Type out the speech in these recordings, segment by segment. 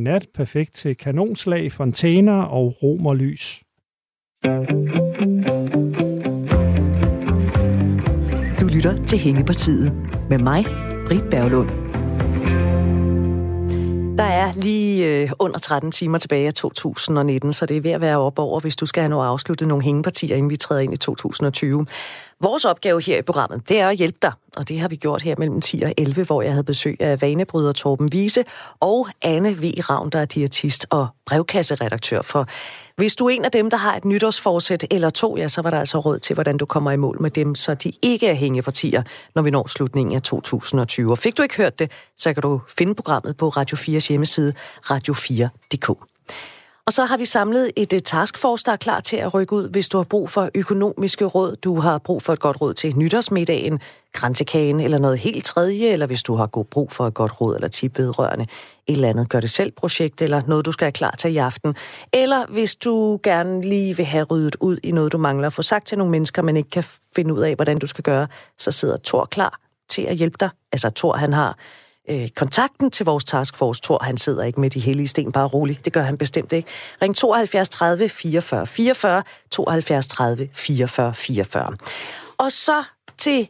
Nat perfekt til kanonslag, fontæner og romerlys. Du lytter til Hængepartiet med mig, Britt Berglund. Er lige øh, under 13 timer tilbage af 2019, så det er ved at være op over, hvis du skal have noget afsluttet nogle hængepartier, inden vi træder ind i 2020. Vores opgave her i programmet, det er at hjælpe dig, og det har vi gjort her mellem 10 og 11, hvor jeg havde besøg af vanebryder Torben Vise og Anne V. Ravn, der er diætist og brevkasseredaktør for. Hvis du er en af dem, der har et nytårsforsæt eller to, ja, så var der altså råd til, hvordan du kommer i mål med dem, så de ikke er hængepartier, når vi når slutningen af 2020. Og fik du ikke hørt det, så kan du finde programmet på Radio 4's hjemmeside, radio4.dk. Og så har vi samlet et taskforce, der er klar til at rykke ud, hvis du har brug for økonomiske råd, du har brug for et godt råd til nytårsmiddagen, grænsekagen eller noget helt tredje, eller hvis du har god brug for et godt råd eller tip vedrørende et eller andet gør-det-selv-projekt, eller noget, du skal have klar til i aften. Eller hvis du gerne lige vil have ryddet ud i noget, du mangler at få sagt til nogle mennesker, men ikke kan finde ud af, hvordan du skal gøre, så sidder Tor klar til at hjælpe dig. Altså Tor, han har øh, kontakten til vores taskforce. Thor, han sidder ikke med de hellige sten, bare roligt. Det gør han bestemt ikke. Ring 72 30 44 44, 72 30 44 44. Og så til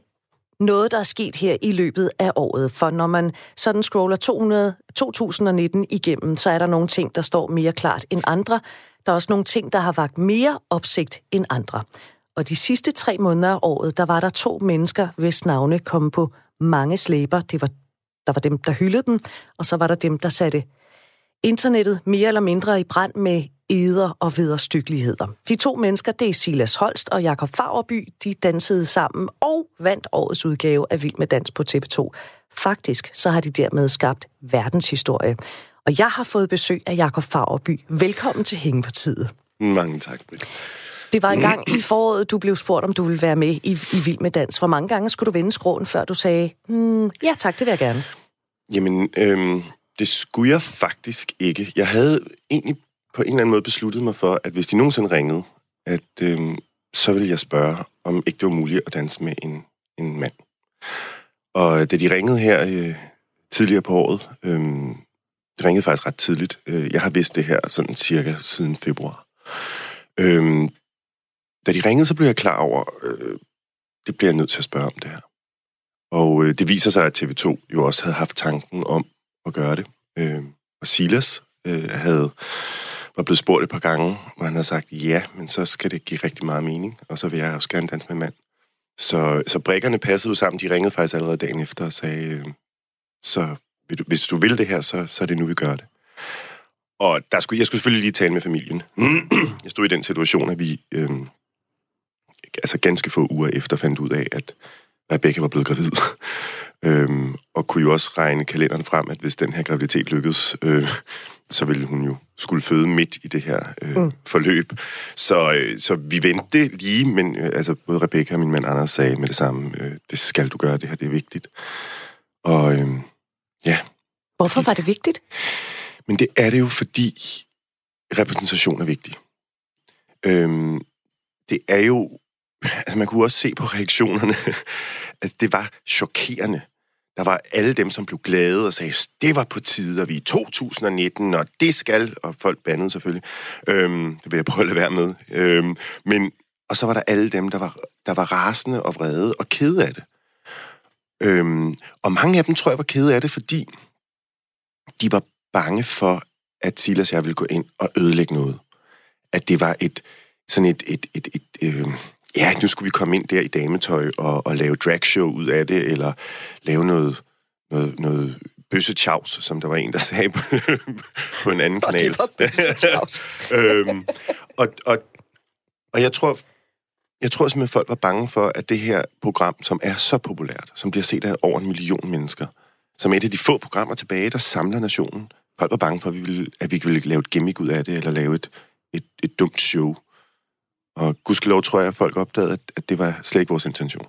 noget, der er sket her i løbet af året. For når man sådan scroller 200, 2019 igennem, så er der nogle ting, der står mere klart end andre. Der er også nogle ting, der har vagt mere opsigt end andre. Og de sidste tre måneder af året, der var der to mennesker, hvis navne kom på mange slæber. Det var der var dem, der hyldede dem, og så var der dem, der satte internettet mere eller mindre i brand med eder og vederstykkeligheder. De to mennesker, det er Silas Holst og Jakob Fagerby, de dansede sammen og vandt årets udgave af Vild med Dans på TV2. Faktisk så har de dermed skabt verdenshistorie. Og jeg har fået besøg af Jakob Fagerby. Velkommen til Hængepartiet. Mange tak, Britt. Det var en gang i foråret, du blev spurgt, om du ville være med i, i Vild med Dans. Hvor mange gange skulle du vende skråen, før du sagde, hmm, ja tak, det vil jeg gerne? Jamen, øhm, det skulle jeg faktisk ikke. Jeg havde egentlig på en eller anden måde besluttet mig for, at hvis de nogensinde ringede, at øhm, så ville jeg spørge, om ikke det var muligt at danse med en, en mand. Og da de ringede her øh, tidligere på året, øh, de ringede faktisk ret tidligt. Øh, jeg har vidst det her sådan cirka siden februar. Øh, da de ringede, så blev jeg klar over, øh, det bliver jeg nødt til at spørge om det her. Og øh, det viser sig, at TV2 jo også havde haft tanken om at gøre det. Øh, og Silas øh, havde, var blevet spurgt et par gange, hvor han havde sagt, ja, men så skal det give rigtig meget mening, og så vil jeg også gerne danse med mand. Så, så brækkerne passede jo sammen. De ringede faktisk allerede dagen efter og sagde, øh, så hvis du vil det her, så, så er det nu, vi gør det. Og der skulle, jeg skulle selvfølgelig lige tale med familien. jeg stod i den situation, at vi øh, altså ganske få uger efter fandt ud af, at Rebecca var blevet gravid. øhm, og kunne jo også regne kalenderen frem, at hvis den her graviditet lykkedes, øh, så ville hun jo skulle føde midt i det her øh, mm. forløb. Så, øh, så vi ventede lige, men øh, altså, både Rebecca og min mand Anders sagde med det samme, øh, det skal du gøre, det her det er vigtigt. Og øh, ja. Hvorfor var det vigtigt? Men det er det jo, fordi repræsentation er vigtig. Øhm, det er jo altså man kunne også se på reaktionerne, at det var chokerende. Der var alle dem, som blev glade og sagde, det var på tide, og vi er i 2019, og det skal, og folk bandede selvfølgelig. Øhm, det vil jeg prøve at lade være med. Øhm, men, og så var der alle dem, der var, der var rasende og vrede og kede af det. Øhm, og mange af dem tror jeg var kede af det, fordi de var bange for, at Silas jeg ville gå ind og ødelægge noget. At det var et sådan et, et, et, et, et øh, ja, nu skulle vi komme ind der i dametøj og, og lave dragshow ud af det, eller lave noget, noget, noget bøssetjavs, som der var en, der sagde på, på en anden kanal. Og det var øhm, og, og, og jeg tror, jeg tror simpelthen, at folk var bange for, at det her program, som er så populært, som bliver set af over en million mennesker, som er et af de få programmer tilbage, der samler nationen, folk var bange for, at vi, ville, at vi ville lave et gimmick ud af det, eller lave et, et, et dumt show. Og gudskelov tror jeg, at folk opdagede, at, at det var slet ikke vores intention.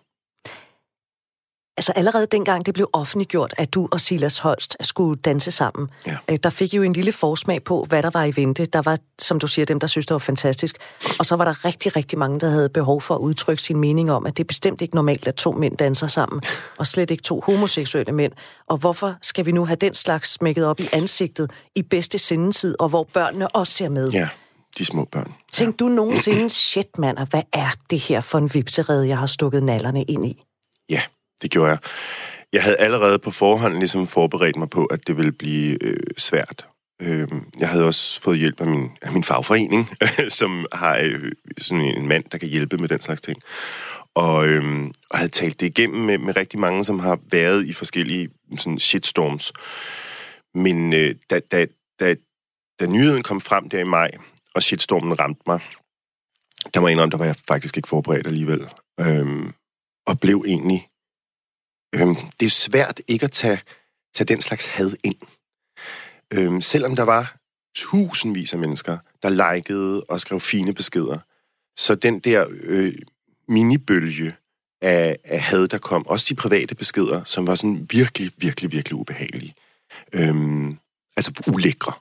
Altså allerede dengang det blev offentliggjort, at du og Silas Holst skulle danse sammen, Ja. øh, der fik I jo en lille forsmag på, hvad der var i vente. Der var, som du siger, dem, der synes, det var fantastisk. Og så var der rigtig, rigtig mange, der havde behov for at udtrykke sin mening om, at det er bestemt ikke normalt, at to mænd danser sammen, og slet ikke to homoseksuelle mænd. Og hvorfor skal vi nu have den slags smækket op i ansigtet i bedste sendetid, og hvor børnene også ser med? Ja, de små børn. Tænk du nogensinde, shit mand, hvad er det her for en vipserede, jeg har stukket nallerne ind i? Ja, det gjorde jeg. Jeg havde allerede på forhånd ligesom forberedt mig på, at det ville blive øh, svært. Øh, jeg havde også fået hjælp af min, af min fagforening, som har øh, sådan en mand, der kan hjælpe med den slags ting. Og, øh, og havde talt det igennem med, med rigtig mange, som har været i forskellige sådan shitstorms. Men øh, da, da, da, da nyheden kom frem der i maj, og shitstormen ramte mig, der må jeg indrømme, der var jeg faktisk ikke forberedt alligevel. Øhm, og blev egentlig Øhm, det er svært ikke at tage, tage den slags had ind. Øhm, selvom der var tusindvis af mennesker, der likede og skrev fine beskeder, så den der øh, minibølge af, af had, der kom, også de private beskeder, som var sådan virkelig, virkelig, virkelig ubehagelige. Øhm, altså ulækre.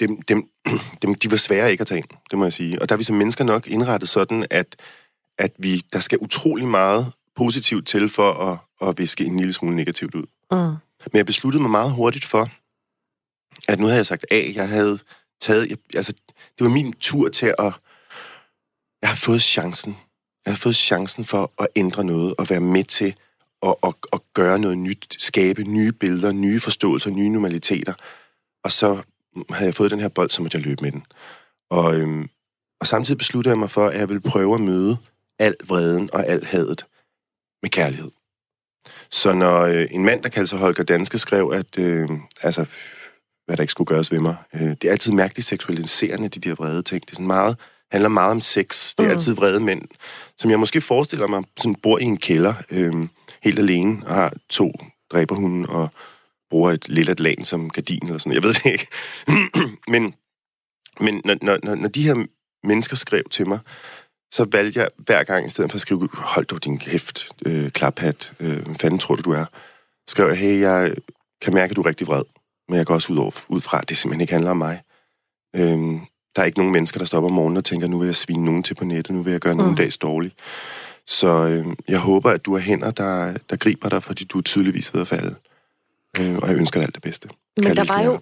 Dem, dem, dem, de var svære ikke at tage ind, det må jeg sige. Og der er vi som mennesker nok indrettet sådan, at, at vi, der skal utrolig meget positivt til for at, at viske en lille smule negativt ud. Mm. Men jeg besluttede mig meget hurtigt for, at nu havde jeg sagt A, jeg havde taget, jeg, altså, det var min tur til at, jeg har fået chancen. Jeg har fået chancen for at ændre noget, og være med til at, at, at gøre noget nyt, skabe nye billeder, nye forståelser, nye normaliteter. Og så havde jeg fået den her bold, så måtte jeg løbe med den. Og, øhm, og samtidig besluttede jeg mig for, at jeg ville prøve at møde al vreden og al hadet med kærlighed. Så når øh, en mand, der kalder sig Holger Danske, skrev, at øh, altså, hvad der ikke skulle gøres ved mig, øh, det er altid mærkeligt seksualiserende, de der vrede ting. Det er sådan meget, handler meget om sex. Det er Mm. altid vrede mænd, som jeg måske forestiller mig, sådan bor i en kælder, øh, helt alene, og har to dræberhunde, og bruger et lille atlan som gardin, eller sådan Jeg ved det ikke. men men når, når, når, de her mennesker skrev til mig, så valgte jeg hver gang, i stedet for at skrive, hold du din kæft, øh, klaphat, øh, hvad fanden tror du, du er? Skrev jeg, hey, jeg kan mærke, at du er rigtig vred, men jeg går også ud, over, ud fra, at det simpelthen ikke handler om mig. Øhm, der er ikke nogen mennesker, der stopper om morgenen og tænker, nu vil jeg svine nogen til på nettet, nu vil jeg gøre nogen Mm. dags dårlig. Så øh, jeg håber, at du har hænder, der, der griber dig, fordi du er tydeligvis ved at falde. Øh, og jeg ønsker dig alt det bedste. Men Kan der var jo...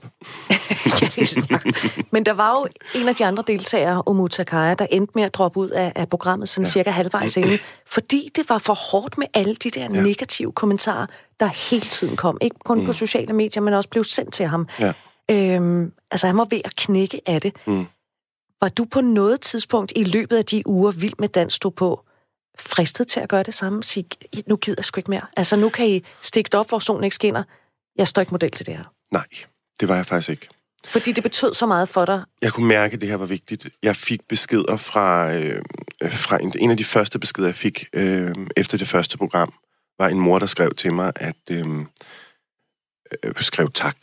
Men der var jo en af de andre deltagere, Omuta Kaya, der endte med at droppe ud af, af programmet sådan ja. cirka halvvejs inden, fordi det var for hårdt med alle de der ja. negative kommentarer, der hele tiden kom. Ikke kun mm. på sociale medier, men også blev sendt til ham. Ja. Øhm, altså, han var ved at knække af det. Mm. Var du på noget tidspunkt i løbet af de uger, Vild med Dans stod på, fristet til at gøre det samme? Sige, nu gider jeg sgu ikke mere. Altså, nu kan I stikke det op, hvor solen ikke skinner. Jeg står ikke model til det her. Nej, det var jeg faktisk ikke. Fordi det betød så meget for dig. Jeg kunne mærke, at det her var vigtigt. Jeg fik beskeder fra, øh, fra en, en af de første beskeder, jeg fik øh, efter det første program, var en mor, der skrev til mig, at øh, øh, skrev tak.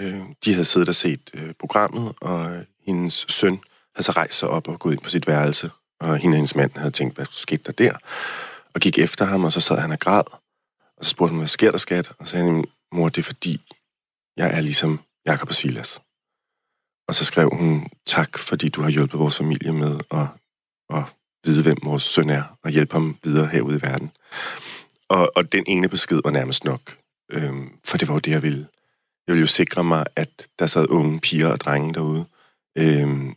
Øh, de havde siddet og set øh, programmet, og hendes søn havde så rejst sig op og gået ind på sit værelse, og hende og hendes mand havde tænkt, hvad skete der der? Og gik efter ham, og så sad han og græd. Og så spurgte hun, hvad sker der, skat? Og så sagde han, mor, det er fordi, jeg er ligesom Jakob og Silas. Og så skrev hun, tak fordi du har hjulpet vores familie med at, at vide, hvem vores søn er, og hjælpe ham videre herude i verden. Og, og den ene besked var nærmest nok, øhm, for det var jo det, jeg ville. Jeg ville jo sikre mig, at der sad unge piger og drenge derude, øhm,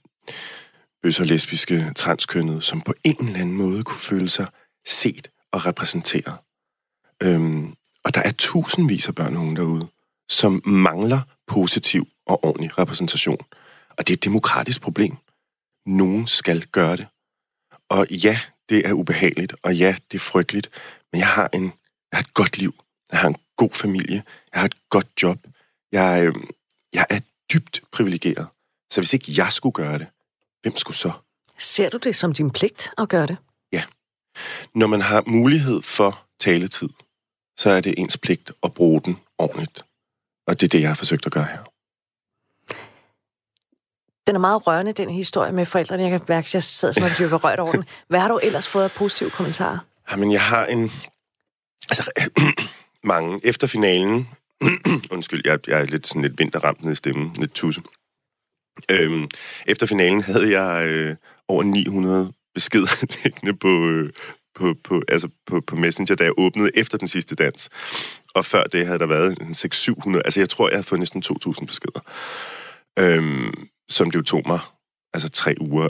bøsser, lesbiske, transkønnede, som på en eller anden måde kunne føle sig set og repræsenteret. Øhm, og der er tusindvis af børn og unge derude, som mangler positiv og ordentlig repræsentation. Og det er et demokratisk problem. Nogen skal gøre det. Og ja, det er ubehageligt, og ja, det er frygteligt, men jeg har, en, jeg har et godt liv. Jeg har en god familie. Jeg har et godt job. Jeg, øh, jeg er dybt privilegeret. Så hvis ikke jeg skulle gøre det, hvem skulle så? Ser du det som din pligt at gøre det? Når man har mulighed for taletid, så er det ens pligt at bruge den ordentligt. Og det er det, jeg har forsøgt at gøre her. Den er meget rørende, den historie med forældrene. Jeg kan mærke, at jeg sidder sådan og bliver rørt over den. Hvad har du ellers fået af positive kommentarer? Jamen, jeg har en, Altså, mange. Efter finalen... undskyld, jeg, jeg er lidt, sådan lidt vinterramt ned i stemmen. Lidt tusse. Øhm, efter finalen havde jeg øh, over 900 beskeder liggende på, øh, på, på, altså på, på Messenger, da jeg åbnede efter den sidste dans. Og før det havde der været 600-700. Altså, jeg tror, jeg havde fået næsten 2.000 beskeder. Øhm, som det jo tog mig altså tre uger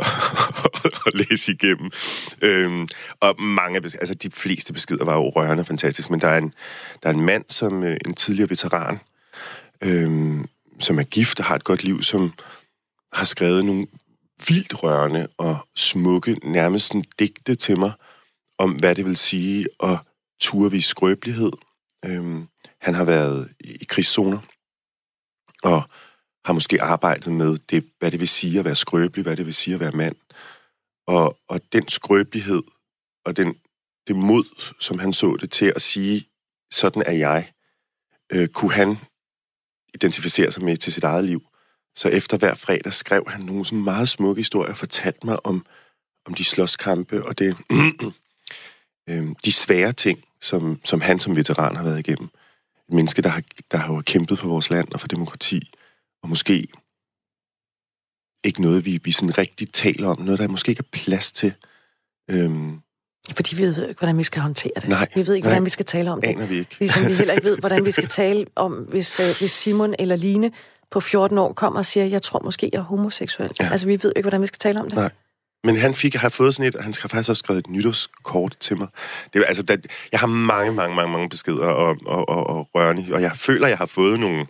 at læse igennem. Øhm, og mange beskeder, altså de fleste beskeder var jo rørende og fantastisk, men der er en, der er en mand, som øh, en tidligere veteran, øhm, som er gift og har et godt liv, som har skrevet nogle vildt rørende og smukke, nærmest en digte til mig, om hvad det vil sige at turvise skrøbelighed. Øhm, han har været i, i krigszoner, og har måske arbejdet med, det, hvad det vil sige at være skrøbelig, hvad det vil sige at være mand. Og, og den skrøbelighed og den, det mod, som han så det til at sige, sådan er jeg, øh, kunne han identificere sig med til sit eget liv. Så efter hver fredag skrev han nogle sådan meget smukke historier og fortalte mig om, om de slåskampe og det, øh, de svære ting, som, som han som veteran har været igennem. Et menneske, der har, der har jo kæmpet for vores land og for demokrati, og måske ikke noget, vi, vi sådan rigtig taler om, noget, der måske ikke er plads til. Øhm, fordi vi ved ikke, hvordan vi skal håndtere det. Nej, vi ved ikke, nej, hvordan vi skal tale om det. Vi ikke. Ligesom vi heller ikke ved, hvordan vi skal tale om, hvis, uh, hvis Simon eller Line på 14 år kommer og siger, jeg tror måske, jeg er homoseksuel. Ja. Altså, vi ved ikke, hvordan vi skal tale om det. Nej. Men han fik, har fået sådan et, og han skal faktisk også skrevet et nytårskort til mig. Det, altså, der, jeg har mange, mange, mange, mange beskeder og, og, og, og rørende, og jeg føler, jeg har fået nogle,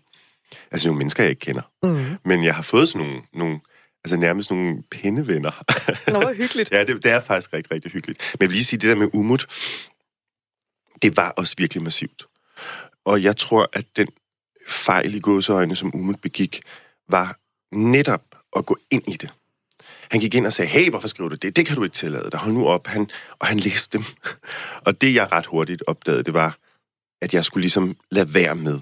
altså nogle mennesker, jeg ikke kender. Mm. Men jeg har fået sådan nogle, nogle altså nærmest nogle pindevenner. Nå, hvor hyggeligt. ja, det, det er faktisk rigtig, rigtig hyggeligt. Men jeg vil lige sige, det der med umut, det var også virkelig massivt. Og jeg tror, at den fejl i gåseøjne, som Umut begik, var netop at gå ind i det. Han gik ind og sagde, hey, hvorfor skriver du det? Det kan du ikke tillade dig. Hold nu op. Han, og han læste dem. og det, jeg ret hurtigt opdagede, det var, at jeg skulle ligesom lade være med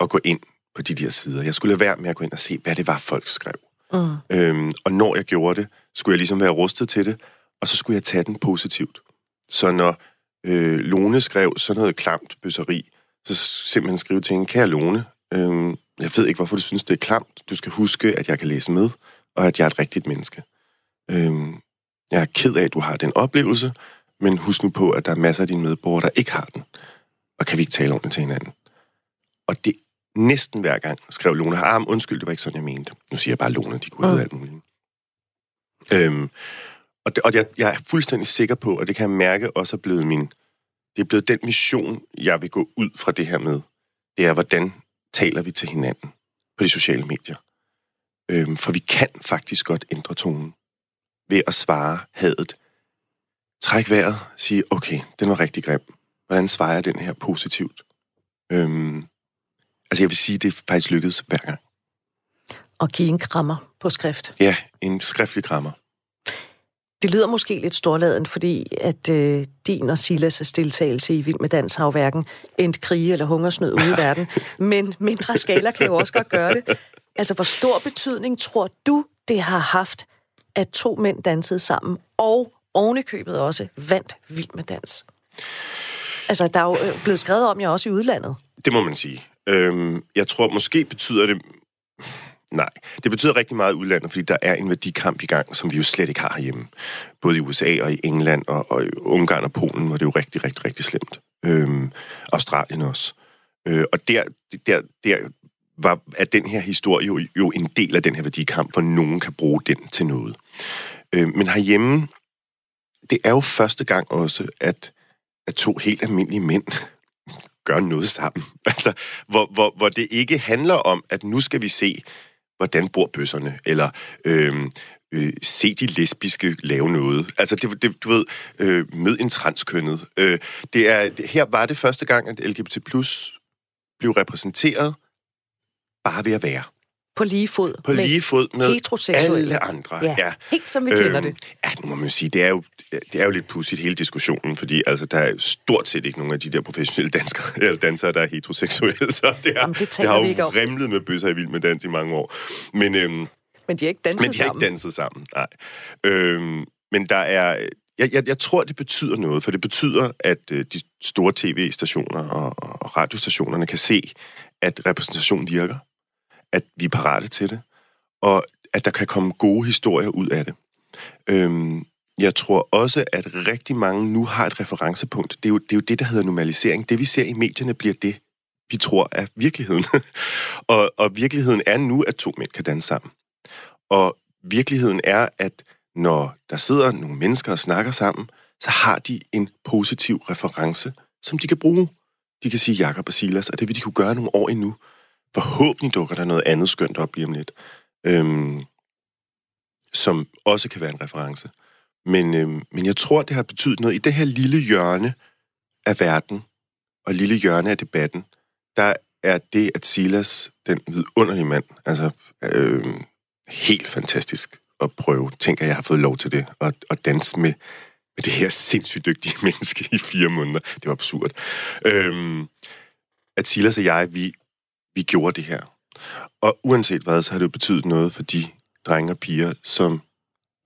at gå ind på de der sider. Jeg skulle lade være med at gå ind og se, hvad det var, folk skrev. Mm. Øhm, og når jeg gjorde det, skulle jeg ligesom være rustet til det, og så skulle jeg tage den positivt. Så når øh, Lone skrev sådan noget klamt bøsseri, så simpelthen skrive til hende, kære Lone, øh, jeg ved ikke, hvorfor du synes, det er klamt. Du skal huske, at jeg kan læse med, og at jeg er et rigtigt menneske. Øh, jeg er ked af, at du har den oplevelse, men husk nu på, at der er masser af dine medborgere, der ikke har den. Og kan vi ikke tale ordentligt til hinanden? Og det næsten hver gang skrev Lone, ah, undskyld, det var ikke sådan, jeg mente. Nu siger jeg bare Lone, de kunne have alt muligt. Øhm, og det, og jeg, jeg er fuldstændig sikker på, og det kan jeg mærke også er blevet min, det er blevet den mission, jeg vil gå ud fra det her med. Det er, hvordan taler vi til hinanden på de sociale medier. Øhm, for vi kan faktisk godt ændre tonen ved at svare hadet. Træk vejret, sige, okay, den var rigtig grim. Hvordan svarer jeg den her positivt? Øhm, altså jeg vil sige, det er faktisk lykkedes hver gang. Og give en krammer på skrift. Ja, en skriftlig krammer. Det lyder måske lidt storladen, fordi at øh, din og Silas' deltagelse i Vild med Dans har jo hverken endt krige eller hungersnød ude i verden, men mindre skala kan jo også godt gøre det. Altså, hvor stor betydning tror du, det har haft, at to mænd dansede sammen, og ovenikøbet også vandt Vild med Dans? Altså, der er jo øh, blevet skrevet om jer også i udlandet. Det må man sige. Øhm, jeg tror, måske betyder det Nej, det betyder rigtig meget i udlandet, fordi der er en værdikamp i gang, som vi jo slet ikke har herhjemme. Både i USA og i England og, og i Ungarn og Polen, hvor det er jo rigtig, rigtig, rigtig slemt. Øhm, Australien også. Øh, og der, der, der var, er den her historie jo, jo en del af den her værdikamp, hvor nogen kan bruge den til noget. Øh, men herhjemme, det er jo første gang også, at, at to helt almindelige mænd gør noget sammen. Altså, hvor, hvor, hvor det ikke handler om, at nu skal vi se hvordan bor bøsserne, eller øh, øh, se de lesbiske lave noget. Altså, det, det, du ved, øh, mød en transkønnet. Øh, det er, her var det første gang, at LGBT plus blev repræsenteret bare ved at være. På lige fod. På med lige fod med alle andre. Ja, ja. helt som vi øhm, kender det. Ja, nu må man sige, det er jo, det er jo lidt pudsigt hele diskussionen, fordi altså, der er stort set ikke nogen af de der professionelle danskere, eller dansere, der er heteroseksuelle, så det, er, Jamen, det, det har ikke jo om. rimlet med bøsser i vild med dans i mange år. Men, øhm, men de har ikke danset men de har sammen. ikke danset sammen, nej. Øhm, men der er, jeg, jeg, jeg tror, det betyder noget, for det betyder, at øh, de store tv-stationer og, og radiostationerne kan se, at repræsentation virker, at vi er parate til det, og at der kan komme gode historier ud af det. Øhm, jeg tror også, at rigtig mange nu har et referencepunkt. Det er, jo, det er jo det, der hedder normalisering. Det, vi ser i medierne, bliver det, vi tror er virkeligheden. og, og virkeligheden er nu, at to mænd kan danse sammen. Og virkeligheden er, at når der sidder nogle mennesker og snakker sammen, så har de en positiv reference, som de kan bruge. De kan sige Jakob og Silas, og det vil de kunne gøre nogle år endnu. Forhåbentlig dukker der noget andet skønt op lige om lidt, øhm, som også kan være en reference. Men, øhm, men jeg tror, det har betydet noget. I det her lille hjørne af verden, og lille hjørne af debatten, der er det, at Silas, den vidunderlige mand, altså øh, helt fantastisk at prøve. Tænk, at jeg har fået lov til det, at, at danse med, med det her sindssygt dygtige menneske i fire måneder. Det var absurd. Øh, at Silas og jeg, vi, vi gjorde det her. Og uanset hvad, så har det jo betydet noget for de drenge og piger, som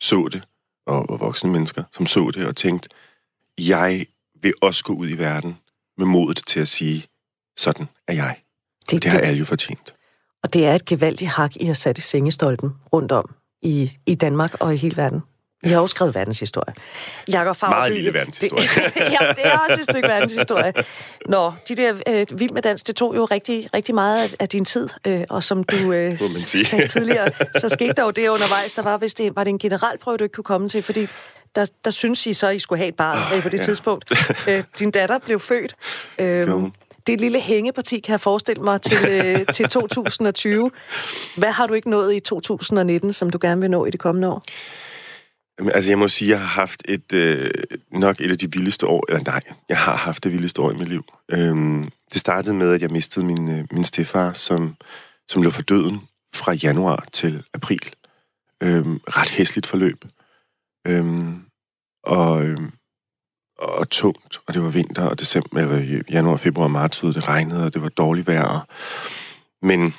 så det, og, og voksne mennesker, som så det og tænkte, jeg vil også gå ud i verden med modet til at sige, sådan er jeg. Det, det har alle jo fortjent. Og det er et gevaldigt hak, I har sat i sengestolpen rundt om i, i Danmark og i hele verden. I har også skrevet verdenshistorie. Jakob Fagerby. Meget lille verdenshistorie. Det, ja, det er også et stykke verdenshistorie. Nå, de der øh, Vild med Dans, det tog jo rigtig, rigtig meget af, af din tid, øh, og som du øh, sagde tidligere, så skete der jo det undervejs, der var, hvis det var det en generalprøve, du ikke kunne komme til, fordi der, der synes I så, at I skulle have et barn oh, på det ja. tidspunkt. Øh, din datter blev født. Øh, det lille hængeparti, kan jeg forestille mig, til, øh, til 2020. Hvad har du ikke nået i 2019, som du gerne vil nå i det kommende år? Altså, jeg må sige, at jeg har haft et øh, nok et af de vildeste år, eller nej, jeg har haft det vildeste år i mit liv. Øhm, det startede med, at jeg mistede min, øh, min stefar, som, som lå for døden fra januar til april. Øhm, ret hæsligt forløb. Øhm, og, øhm, og tungt, og det var vinter, og december, eller januar, februar, marts ud, det regnede, og det var dårligt vejr. Men,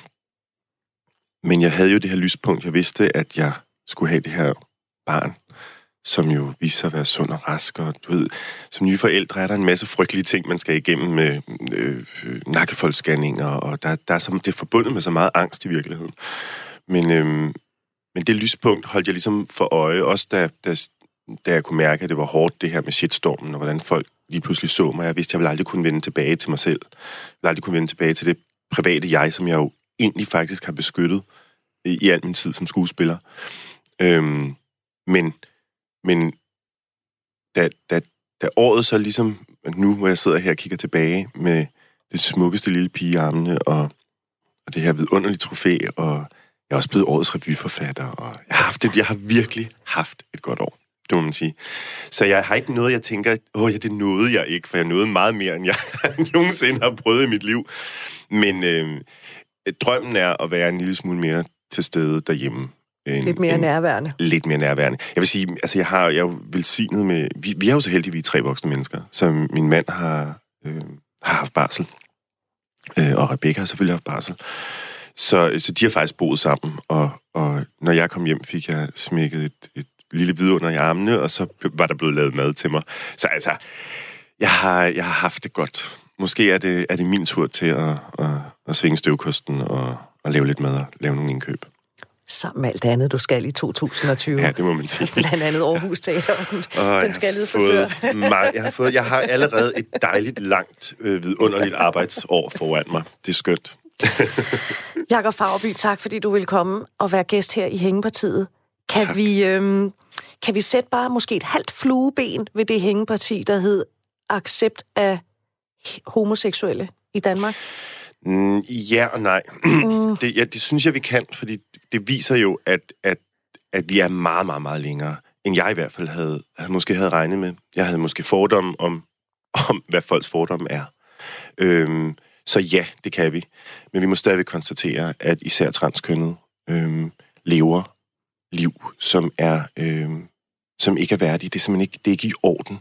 men jeg havde jo det her lyspunkt. Jeg vidste, at jeg skulle have det her barn, som jo viser sig at være sund og rask. Og du ved, som nye forældre er der en masse frygtelige ting, man skal igennem med øh, nakkefoldsscanninger, og der, der er som, det er forbundet med så meget angst i virkeligheden. Men, øh, men det lyspunkt holdt jeg ligesom for øje, også da, da, da jeg kunne mærke, at det var hårdt, det her med shitstormen, og hvordan folk lige pludselig så mig. Jeg vidste, at jeg ville aldrig kunne vende tilbage til mig selv. Jeg ville aldrig kunne vende tilbage til det private jeg, som jeg jo egentlig faktisk har beskyttet i, i al min tid som skuespiller. Øhm, men, men da, da, da året så ligesom, nu hvor jeg sidder her og kigger tilbage med det smukkeste lille pige i armene, og, og det her vidunderlige trofæ, og jeg er også blevet årets revyforfatter, og jeg har, haft det, jeg har virkelig haft et godt år. Det må man sige. Så jeg har ikke noget, jeg tænker, åh ja, det nåede jeg ikke, for jeg nåede meget mere, end jeg nogensinde har prøvet i mit liv. Men øh, drømmen er at være en lille smule mere til stede derhjemme. En, lidt mere en, nærværende. Lidt mere nærværende. Jeg vil sige, altså jeg har jeg er jo velsignet med... Vi, vi er jo så heldige, vi er tre voksne mennesker. Så min mand har, øh, har haft barsel. Øh, og Rebecca har selvfølgelig haft barsel. Så, så de har faktisk boet sammen, og, og når jeg kom hjem, fik jeg smækket et, et lille vidunder i armene, og så var der blevet lavet mad til mig. Så altså, jeg har, jeg har haft det godt. Måske er det, er det min tur til at, at, at svinge støvkosten og, og lave lidt mad og lave nogle indkøb sammen med alt andet, du skal i 2020. Ja, det må man sige. Blandt andet Aarhus Teater og den, og den skaldede frisør. Meget, jeg, har fået, jeg har allerede et dejligt, langt, øh, vidunderligt arbejdsår foran mig. Det er skønt. Jakob Fagerby, tak fordi du vil komme og være gæst her i Hængepartiet. Kan tak. vi, øhm, kan vi sætte bare måske et halvt flueben ved det hængeparti, der hed accept af homoseksuelle i Danmark? Mm, ja og nej. Mm. Det, ja, det synes jeg, vi kan, fordi det viser jo, at, at, at vi er meget, meget, meget længere, end jeg i hvert fald havde, havde måske havde regnet med. Jeg havde måske fordomme om, om hvad folks fordomme er. Øhm, så ja, det kan vi. Men vi må stadig konstatere, at især transkønnet øhm, lever liv, som er øhm, som ikke er værdige. Det er simpelthen ikke, det er ikke i orden,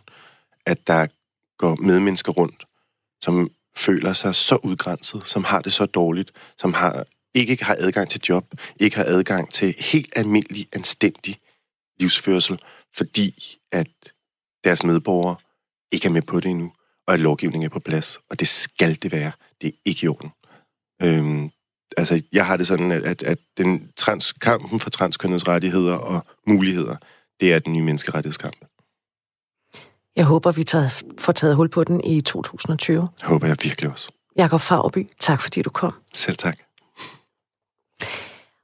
at der går medmennesker rundt, som føler sig så udgrænset, som har det så dårligt, som har ikke har adgang til job, ikke har adgang til helt almindelig, anstændig livsførsel, fordi at deres medborgere ikke er med på det endnu, og at lovgivningen er på plads. Og det skal det være. Det er ikke i orden. Øhm, altså, jeg har det sådan, at, at, at den trans, kampen for transkønnets rettigheder og muligheder, det er den nye menneskerettighedskamp. Jeg håber, vi tager, får taget hul på den i 2020. Håber jeg virkelig også. Jakob Fagerby, tak fordi du kom. Selv tak.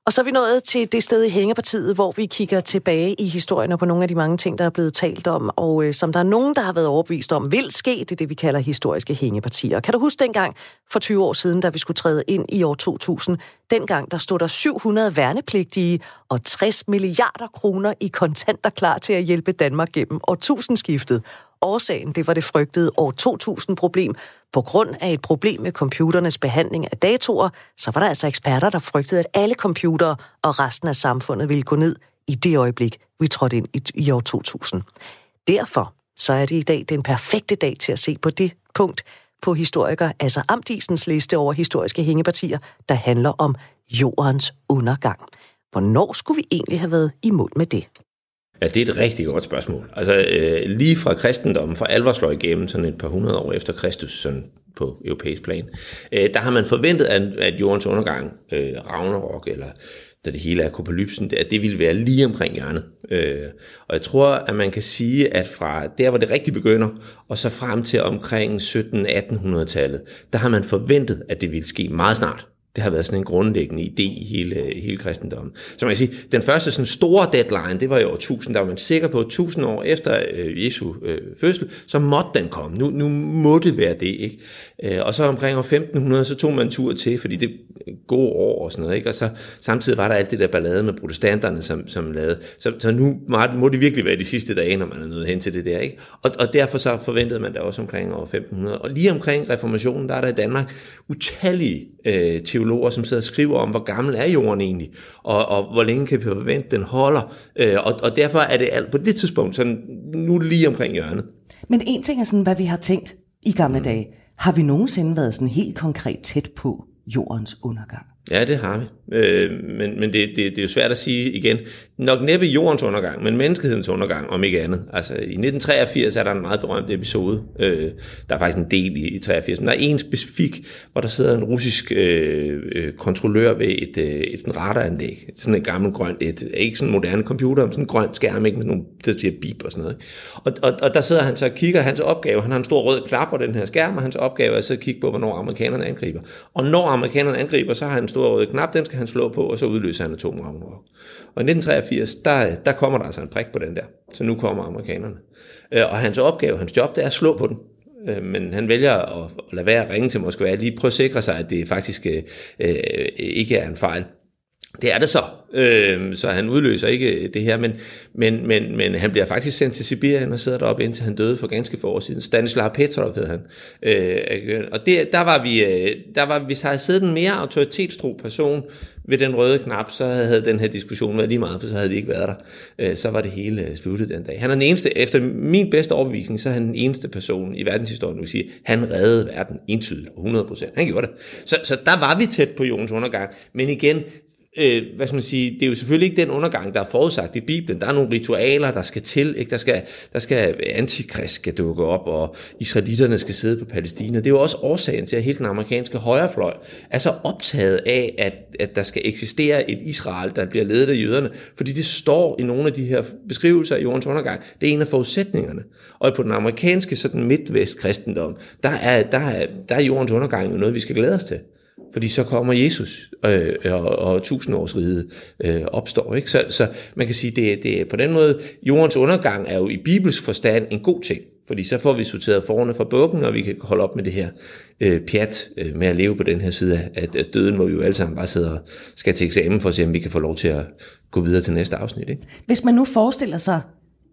Og så er vi nået til det sted i Hængepartiet, hvor vi kigger tilbage i historien og på nogle af de mange ting, der er blevet talt om, og øh, som der er nogen, der har været overbevist om, vil ske. Det er det, vi kalder historiske hængepartier. Kan du huske dengang for 20 år siden, da vi skulle træde ind i år 2000? Dengang der stod der 700 værnepligtige og 60 milliarder kroner i kontanter klar til at hjælpe Danmark gennem årtusindskiftet. Årsagen, det var det frygtede år 2000-problem. På grund af et problem med computernes behandling af datorer, så var der altså eksperter, der frygtede, at alle computere og resten af samfundet ville gå ned i det øjeblik, vi trådte ind i, i år 2000. Derfor så er det i dag den perfekte dag til at se på det punkt på historiker, altså Amdisens liste over historiske hængepartier, der handler om jordens undergang. Hvornår skulle vi egentlig have været i mål med det? Ja, det er et rigtig godt spørgsmål. Altså øh, lige fra kristendommen fra alvor slår igennem sådan et par hundrede år efter Kristus sådan på europæisk plan, øh, der har man forventet, at, at jordens undergang, øh, Ragnarok eller da det hele er apokalypsen, at det ville være lige omkring hjørnet. Øh, og jeg tror, at man kan sige, at fra der, hvor det rigtig begynder, og så frem til omkring 17-1800-tallet, der har man forventet, at det ville ske meget snart. Det har været sådan en grundlæggende idé i hele, hele kristendommen. Så man kan sige, den første sådan store deadline, det var i år 1000, der var man sikker på, at 1000 år efter øh, Jesu øh, fødsel, så måtte den komme. Nu, nu må det være det, ikke? Øh, og så omkring år 1500, så tog man en tur til, fordi det gode år og sådan noget, ikke? Og så samtidig var der alt det der ballade med protestanterne, som, som lavede. Så, så nu må det virkelig være de sidste dage, når man er nået hen til det der, ikke? Og, og derfor så forventede man det også omkring år 1500. Og lige omkring reformationen, der er der i Danmark utallige øh, teologer, som sidder og skriver om, hvor gammel er jorden egentlig, og, og hvor længe kan vi forvente, den holder. Øh, og, og derfor er det alt på det tidspunkt, sådan nu lige omkring hjørnet. Men en ting er sådan, hvad vi har tænkt i gamle mm. dage. Har vi nogensinde været sådan helt konkret tæt på jordens undergang? Ja, det har vi. Øh, men men det, det, det er jo svært at sige igen. Nok næppe jordens undergang, men menneskehedens undergang, om ikke andet. Altså, i 1983 er der en meget berømt episode. Øh, der er faktisk en del i, i 83, men der er en specifik, hvor der sidder en russisk øh, øh kontrollør ved et, øh, et, et radaranlæg. Sådan et gammelt grønt, et, ikke sådan en moderne computer, men sådan en grøn skærm, ikke med nogle, der siger bip og sådan noget. Og, og, og der sidder han så og kigger, hans opgave, han har en stor rød klap på den her skærm, og hans opgave er så at kigge på, hvornår amerikanerne angriber. Og når amerikanerne angriber, så har han en stor rød knap, den skal han slå på, og så udløser han atomragnarok. Og i 1983, der, der kommer der altså en prik på den der. Så nu kommer amerikanerne. Øh, og hans opgave, hans job, det er at slå på den. Øh, men han vælger at, at lade være at ringe til Moskva, lige prøve at sikre sig, at det faktisk øh, øh ikke er en fejl. Det er det så, øh, så han udløser ikke øh, det her, men, men, men, men han bliver faktisk sendt til Sibirien og sidder deroppe indtil han døde for ganske få år siden. Stanislav Petrov hed han. Øh, og det, der var vi, øh, der var, hvis der havde siddet en mere autoritetstro person ved den røde knap, så havde den her diskussion været lige meget, for så havde vi ikke været der. Øh, så var det hele øh, sluttet den dag. Han er den eneste, efter min bedste overbevisning, så er han den eneste person i verdenshistorien, vil sige, han reddede verden entydigt, 100%. Han gjorde det. Så, så der var vi tæt på jordens undergang. Men igen, øh, hvad skal man sige, det er jo selvfølgelig ikke den undergang, der er forudsagt i Bibelen. Der er nogle ritualer, der skal til. Ikke? Der, skal, der skal antikrist skal dukke op, og israelitterne skal sidde på Palæstina. Det er jo også årsagen til, at hele den amerikanske højrefløj er så optaget af, at, at der skal eksistere et Israel, der bliver ledet af jøderne. Fordi det står i nogle af de her beskrivelser af jordens undergang. Det er en af forudsætningerne. Og på den amerikanske sådan midtvest-kristendom, der er, der, er, der er jordens undergang jo noget, vi skal glæde os til fordi så kommer Jesus, øh, og, og tusindårsriget øh, opstår. Ikke? Så, så man kan sige, det, det på den måde, jordens undergang er jo i bibelsk forstand en god ting, fordi så får vi sorteret forne fra bukken, og vi kan holde op med det her øh, pjat øh, med at leve på den her side af, af døden, hvor vi jo alle sammen bare sidder og skal til eksamen for at se, om vi kan få lov til at gå videre til næste afsnit. Ikke? Hvis man nu forestiller sig,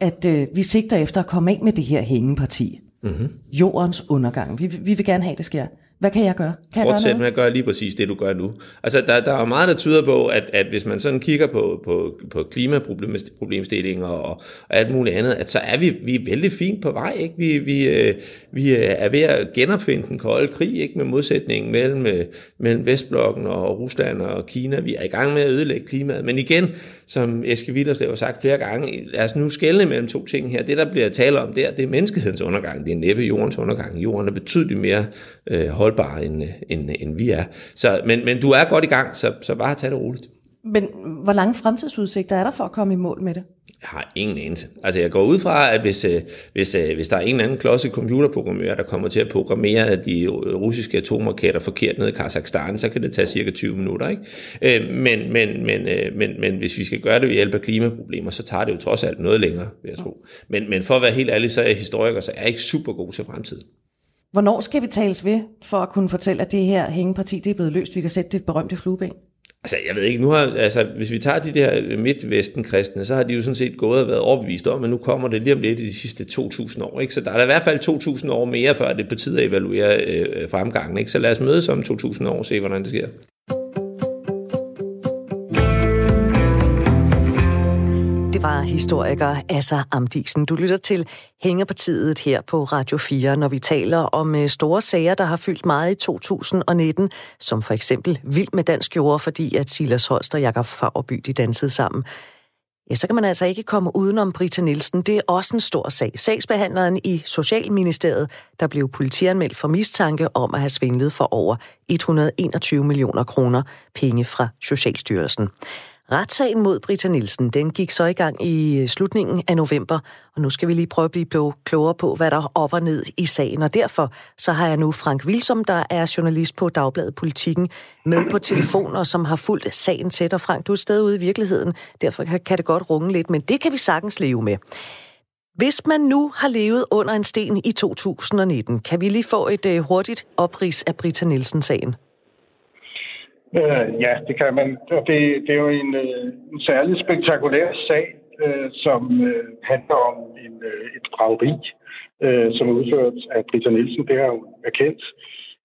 at øh, vi sigter efter at komme ind med det her hængeparti, mm-hmm. jordens undergang, vi, vi vil gerne have, det sker. Hvad kan jeg gøre? Kan Fortsæt jeg gøre med at gøre lige præcis det, du gør nu. Altså, der, der er meget, der tyder på, at, at hvis man sådan kigger på, på, på klimaproblemstillinger og, og alt muligt andet, at så er vi, vi er vældig fint på vej. Ikke? Vi, vi, øh, vi er ved at genopfinde den kolde krig ikke? med modsætningen mellem, øh, mellem Vestblokken og Rusland og Kina. Vi er i gang med at ødelægge klimaet. Men igen, som Eske Willerslev har sagt flere gange, lad os nu skælne mellem to ting her. Det, der bliver tale om der, det er menneskehedens undergang. Det er næppe jordens undergang. Jorden er betydeligt mere øh, holdbar, end, end, end vi er. Så, men, men du er godt i gang, så, så bare tag det roligt. Men hvor lange fremtidsudsigter er der for at komme i mål med det? Jeg har ingen anelse. Altså jeg går ud fra, at hvis, øh, hvis, øh, hvis der er en eller anden klodse computerprogrammør, der kommer til at programmere de russiske atomraketter forkert ned i Kazakhstan, så kan det tage cirka 20 minutter. Ikke? Øh, men, men, men, men, men hvis vi skal gøre det ved hjælp af klimaproblemer, så tager det jo trods alt noget længere, vil jeg tro. Men, men for at være helt ærlig, så er jeg historiker, så er jeg ikke super god til fremtiden. Hvornår skal vi tales ved, for at kunne fortælle, at det her hængeparti det er blevet løst? Vi kan sætte det berømte flueben. Altså, jeg ved ikke, nu har, altså, hvis vi tager de der midtvesten-kristne, så har de jo sådan set gået og været overbevist om, at nu kommer det lige om lidt i de sidste 2.000 år, ikke? Så der er der i hvert fald 2.000 år mere, før det er på tide at evaluere øh, fremgangen, ikke? Så lad os mødes om 2.000 år og se, hvordan det sker. Var historiker Assa Amdisen. Du lytter til Hængepartiet her på Radio 4, når vi taler om øh, store sager, der har fyldt meget i 2019, som for eksempel Vild med Dansk Jord, fordi at Silas Holst og Jakob Fagerby de dansede sammen. Ja, så kan man altså ikke komme udenom Brita Nielsen. Det er også en stor sag. Sagsbehandleren i Socialministeriet, der blev politianmeldt for mistanke om at have svindlet for over 121 millioner kroner penge fra Socialstyrelsen. Retssagen mod Britta Nielsen, den gik så i gang i øh, slutningen af november, og nu skal vi lige prøve at blive klogere på, hvad der er op og ned i sagen. Og derfor så har jeg nu Frank Wilsom, der er journalist på Dagbladet Politikken, med på telefon, og som har fulgt sagen tæt. Og Frank, du er stadig ude i virkeligheden, derfor kan det godt runge lidt, men det kan vi sagtens leve med. Hvis man nu har levet under en sten i 2019, kan vi lige få et uh, hurtigt oprids af Britta Nielsen-sagen? Øh, ja, det kan man. Og det, det er jo en, øh, en særlig spektakulær sag, øh, som øh, handler om en, øh, et bedrageri, øh, som er udført af Britta Nielsen. Det har hun erkendt.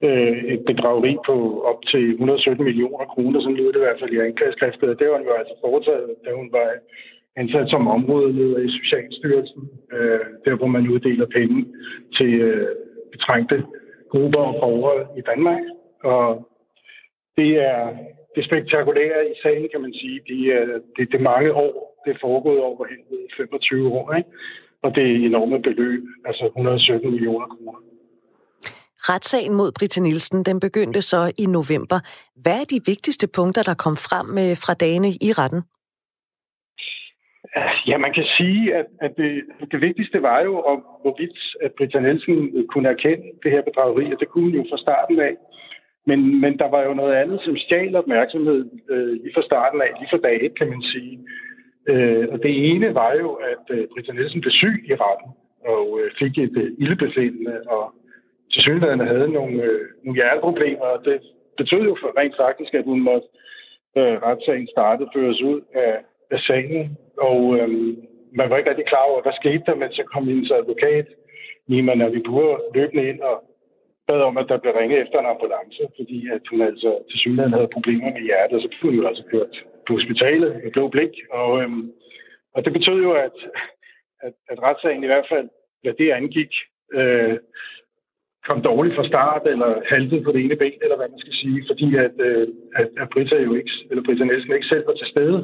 Øh, et bedrageri på op til 117 millioner kroner, som lyder det i hvert fald i anklageskriftet. Det var hun jo altså foretaget, da hun var ansat som områdeleder i Socialstyrelsen, øh, der hvor man uddeler penge til øh, betrængte grupper og borgere i Danmark. Og det er det spektakulære i sagen, kan man sige. Det er, det, det mange år. Det er foregået over hen 25 år, ikke? og det er enorme beløb, altså 117 millioner kroner. Retssagen mod Britta Nielsen, den begyndte så i november. Hvad er de vigtigste punkter, der kom frem øh, fra dagene i retten? Ja, man kan sige, at, at det, det vigtigste var jo, om hvorvidt at Britta Nielsen kunne erkende det her bedrageri, og det kunne hun jo fra starten af. Men, men der var jo noget andet, som stjal opmærksomhed øh, lige fra starten af, lige fra dag et, kan man sige. Øh, og det ene var jo, at øh, Britta Nielsen blev syg i retten og øh, fik et øh, ildebefindende, og til synligheden havde nogle, øh, nogle hjerteproblemer, og det betød jo for rent faktisk, at hun måtte øh, retssagen starte føres ud af, af sagen. Og øh, man var ikke rigtig klar over, hvad skete der, men så kom hendes advokat, Nima Navibur, løbende ind og bad om, at der blev ringet efter en ambulance, fordi at hun altså til synligheden havde problemer med hjertet, så blev hun jo altså kørt på hospitalet med blå blik. Og, øhm, og det betød jo, at, at, at retssagen i hvert fald, hvad det angik, øh, kom dårligt fra start, eller haltede på det ene ben, eller hvad man skal sige, fordi at, øh, at, at Britta jo ikke, eller Britta Nielsen ikke selv var til stede.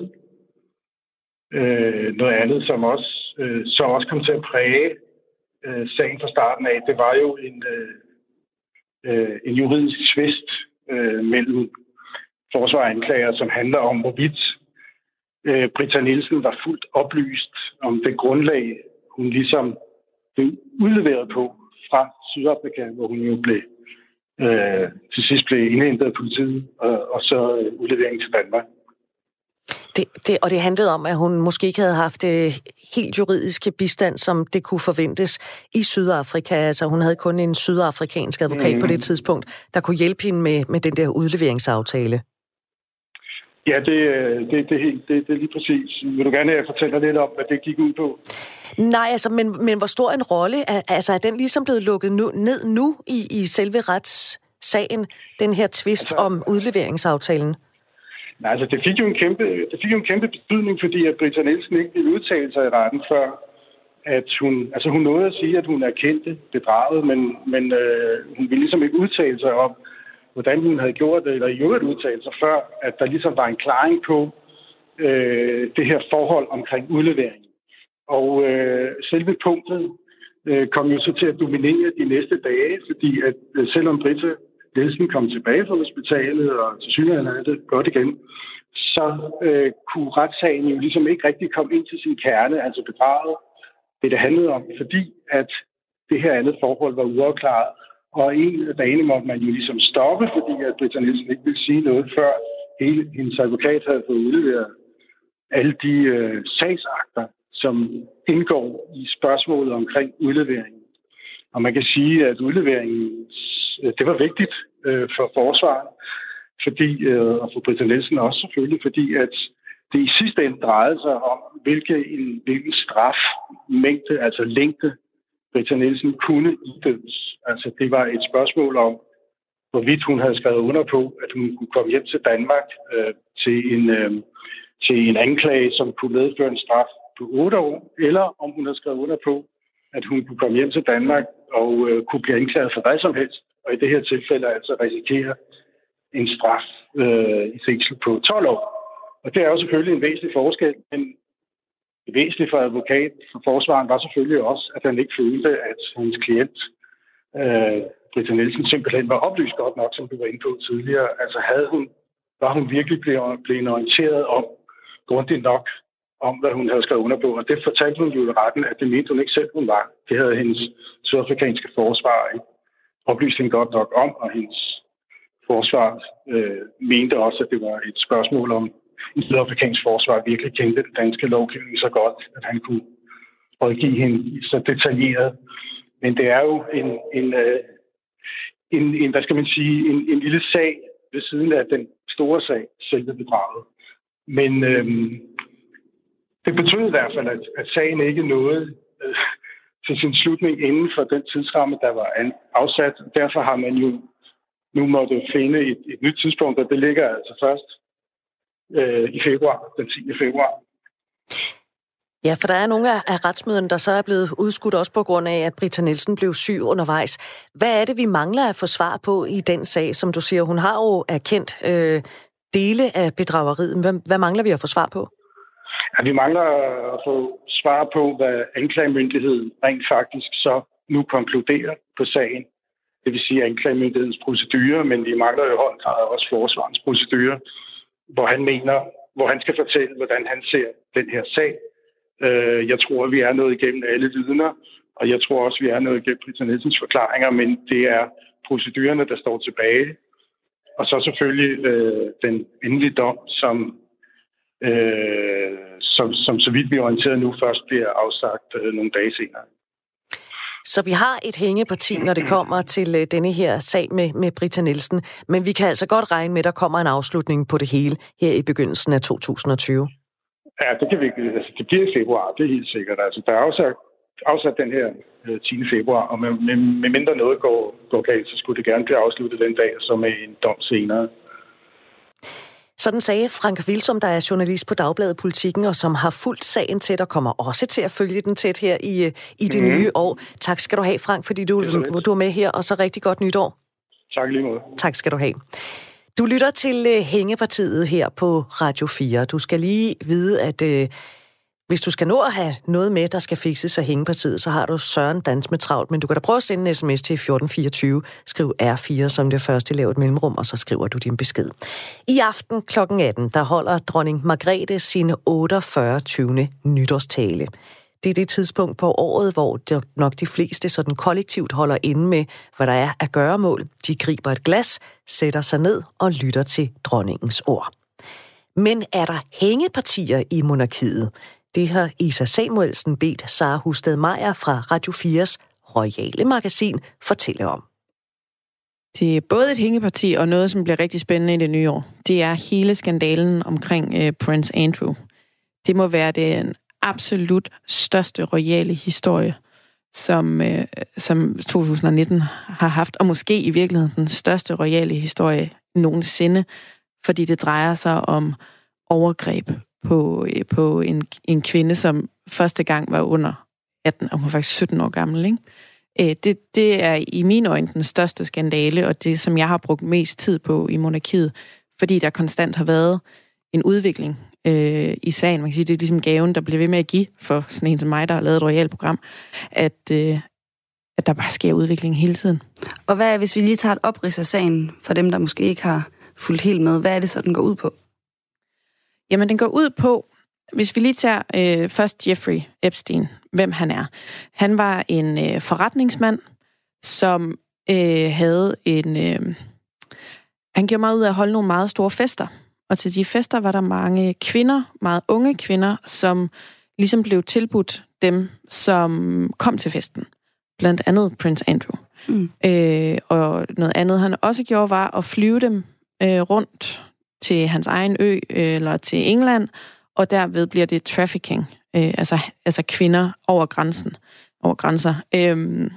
Øh, noget andet, som også, øh, som også kom til at præge øh, sagen fra starten af, det var jo en, øh, øh, en juridisk tvist øh, mellem forsvar og anklager, som handler om, hvorvidt øh, Britta Nielsen var fuldt oplyst om det grundlag, hun ligesom blev udleveret på fra Sydafrika, hvor hun jo blev øh, til sidst blev indhentet af politiet, og, og så øh, udleveringen til Danmark. Det, det, og det handlede om, at hun måske ikke havde haft øh, helt juridiske bistand, som det kunne forventes i Sydafrika. Altså hun havde kun en sydafrikansk advokat mm. på det mm. tidspunkt, der kunne hjælpe hende med, med den der udleveringsaftale. Ja, det, det, det, det, det er lige præcis. Vil du gerne fortælle lidt om, hvad det gik ud på? Nej, altså, men, men hvor stor en rolle, altså er den ligesom blevet lukket nu, ned nu i, i selve retssagen, den her tvist altså, om udleveringsaftalen? Nej, altså det fik jo en kæmpe, det fik jo en kæmpe betydning, fordi at Britta Nielsen ikke ville udtale sig i retten før, at hun, altså hun nåede at sige, at hun erkendte bedraget, men, men øh, hun ville ligesom ikke udtale sig om, hvordan hun havde gjort det, eller i øvrigt udtale sig før, at der ligesom var en klaring på, øh, det her forhold omkring udleveringen. Og øh, selve punktet øh, kom jo så til at dominere de næste dage, fordi at øh, selvom Britta Nielsen kom tilbage fra hospitalet og til synligheden er det godt igen, så øh, kunne retssagen jo ligesom ikke rigtig komme ind til sin kerne, altså bedraget det, det handlede om, fordi at det her andet forhold var uafklaret. Og en af dagene måtte man jo ligesom stoppe, fordi at Britta Nielsen ikke ville sige noget, før hele hendes advokat havde fået udleveret alle de øh, sagsakter, som indgår i spørgsmålet omkring udleveringen. Og man kan sige, at udleveringen Øh, det var vigtigt øh, for forsvaret, fordi, øh, og for Britta Nielsen også selvfølgelig, fordi at det i sidste ende drejede sig om, hvilke, en, hvilken strafmængde, altså længde, Britta Nielsen kunne idømmes. Altså det var et spørgsmål om, hvorvidt hun havde skrevet under på, at hun kunne komme hjem til Danmark øh, til, en, øh, til en anklage, som kunne medføre en straf på 8 år, eller om hun havde skrevet under på, at hun kunne komme hjem til Danmark og øh, kunne blive anklaget for hvad som helst, og i det her tilfælde altså risikere en straf øh, i fængsel på 12 år. Og det er jo selvfølgelig en væsentlig forskel, men det væsentlige for advokat for forsvaren var selvfølgelig også, at han ikke følte, at hans klient, øh, Britta Nielsen, simpelthen var oplyst godt nok, som du var inde på tidligere. Altså havde hun, var hun virkelig blevet, blevet orienteret om, grundigt nok, om hvad hun havde skrevet under på. Og det fortalte hun jo i retten, at det mente hun ikke selv, hun var. Det havde hendes sydafrikanske forsvar ikke oplyst hende godt nok om, og hendes forsvar øh, mente også, at det var et spørgsmål om en sydafrikansk forsvar virkelig kendte den danske lovgivning så godt, at han kunne rådgive hende så detaljeret. Men det er jo en, en, øh, en, en hvad skal man sige, en, en lille sag ved siden af den store sag, selve bedraget. Men øhm, det betød i hvert fald, at, at sagen ikke nåede til sin slutning inden for den tidsramme, der var afsat. Derfor har man jo nu måtte finde et, et nyt tidspunkt, og det ligger altså først øh, i februar, den 10. februar. Ja, for der er nogle af retsmøderne, der så er blevet udskudt også på grund af, at Britta Nielsen blev syg undervejs. Hvad er det, vi mangler at få svar på i den sag, som du siger? Hun har jo erkendt øh, dele af bedrageriet. Hvad, hvad mangler vi at få svar på? Ja, vi mangler at få svar på, hvad anklagemyndigheden rent faktisk så nu konkluderer på sagen. Det vil sige anklagemyndighedens procedurer, men vi mangler jo høj grad også forsvarens procedurer, hvor han mener, hvor han skal fortælle, hvordan han ser den her sag. Øh, jeg tror, vi er nået igennem alle vidner, og jeg tror også, vi er nået igennem Britta Nielsens forklaringer, men det er procedurerne, der står tilbage. Og så selvfølgelig øh, den endelige dom, som, øh, som, som så vidt vi er orienteret nu, først bliver afsagt øh, nogle dage senere. Så vi har et hængeparti, når det kommer til øh, denne her sag med, med Britta Nielsen. Men vi kan altså godt regne med, at der kommer en afslutning på det hele her i begyndelsen af 2020. Ja, det kan vi altså, det bliver i februar, det er helt sikkert. Altså, der er afsat, afsat den her 10. Øh, februar, og med, med, med mindre noget går, går galt, så skulle det gerne blive afsluttet den dag, som med en dom senere. Sådan sagde Frank Vilsum, der er journalist på Dagbladet Politikken, og som har fulgt sagen tæt og kommer også til at følge den tæt her i, i det mm. nye år. Tak skal du have, Frank, fordi du, du er med her, og så rigtig godt nytår. Tak lige måde. Tak skal du have. Du lytter til uh, Hængepartiet her på Radio 4. Du skal lige vide, at uh, hvis du skal nå at have noget med, der skal fikses af hængepartiet, så har du Søren Dans med travlt, men du kan da prøve at sende en sms til 1424. Skriv R4 som det første lavet mellemrum, og så skriver du din besked. I aften kl. 18, der holder dronning Margrethe sin 48. 20. nytårstale. Det er det tidspunkt på året, hvor nok de fleste sådan kollektivt holder inde med, hvad der er at gøre mål. De griber et glas, sætter sig ned og lytter til dronningens ord. Men er der hængepartier i monarkiet? Det har Isa Samuelsen bedt Sara Husted Meier fra Radio 4's Royale Magasin fortælle om. Det er både et hængeparti og noget, som bliver rigtig spændende i det nye år. Det er hele skandalen omkring øh, Prince Andrew. Det må være den absolut største royale historie, som, øh, som 2019 har haft, og måske i virkeligheden den største royale historie nogensinde, fordi det drejer sig om overgreb på, øh, på en, en kvinde, som første gang var under 18, og hun var faktisk 17 år gammel. Ikke? Øh, det, det er i mine øjne den største skandale, og det, som jeg har brugt mest tid på i monarkiet, fordi der konstant har været en udvikling øh, i sagen. Man kan sige, det er ligesom gaven, der bliver ved med at give for sådan en som mig, der har lavet et royalt program, at, øh, at der bare sker udvikling hele tiden. Og hvad er, hvis vi lige tager et oprids af sagen, for dem, der måske ikke har fulgt helt med, hvad er det så, den går ud på? Jamen, den går ud på, hvis vi lige tager øh, først Jeffrey Epstein, hvem han er. Han var en øh, forretningsmand, som øh, havde en... Øh, han gjorde meget ud af at holde nogle meget store fester. Og til de fester var der mange kvinder, meget unge kvinder, som ligesom blev tilbudt dem, som kom til festen. Blandt andet Prince Andrew. Mm. Øh, og noget andet, han også gjorde, var at flyve dem øh, rundt til hans egen ø øh, eller til England, og derved bliver det trafficking, øh, altså, altså kvinder over grænsen, over grænser. Øh,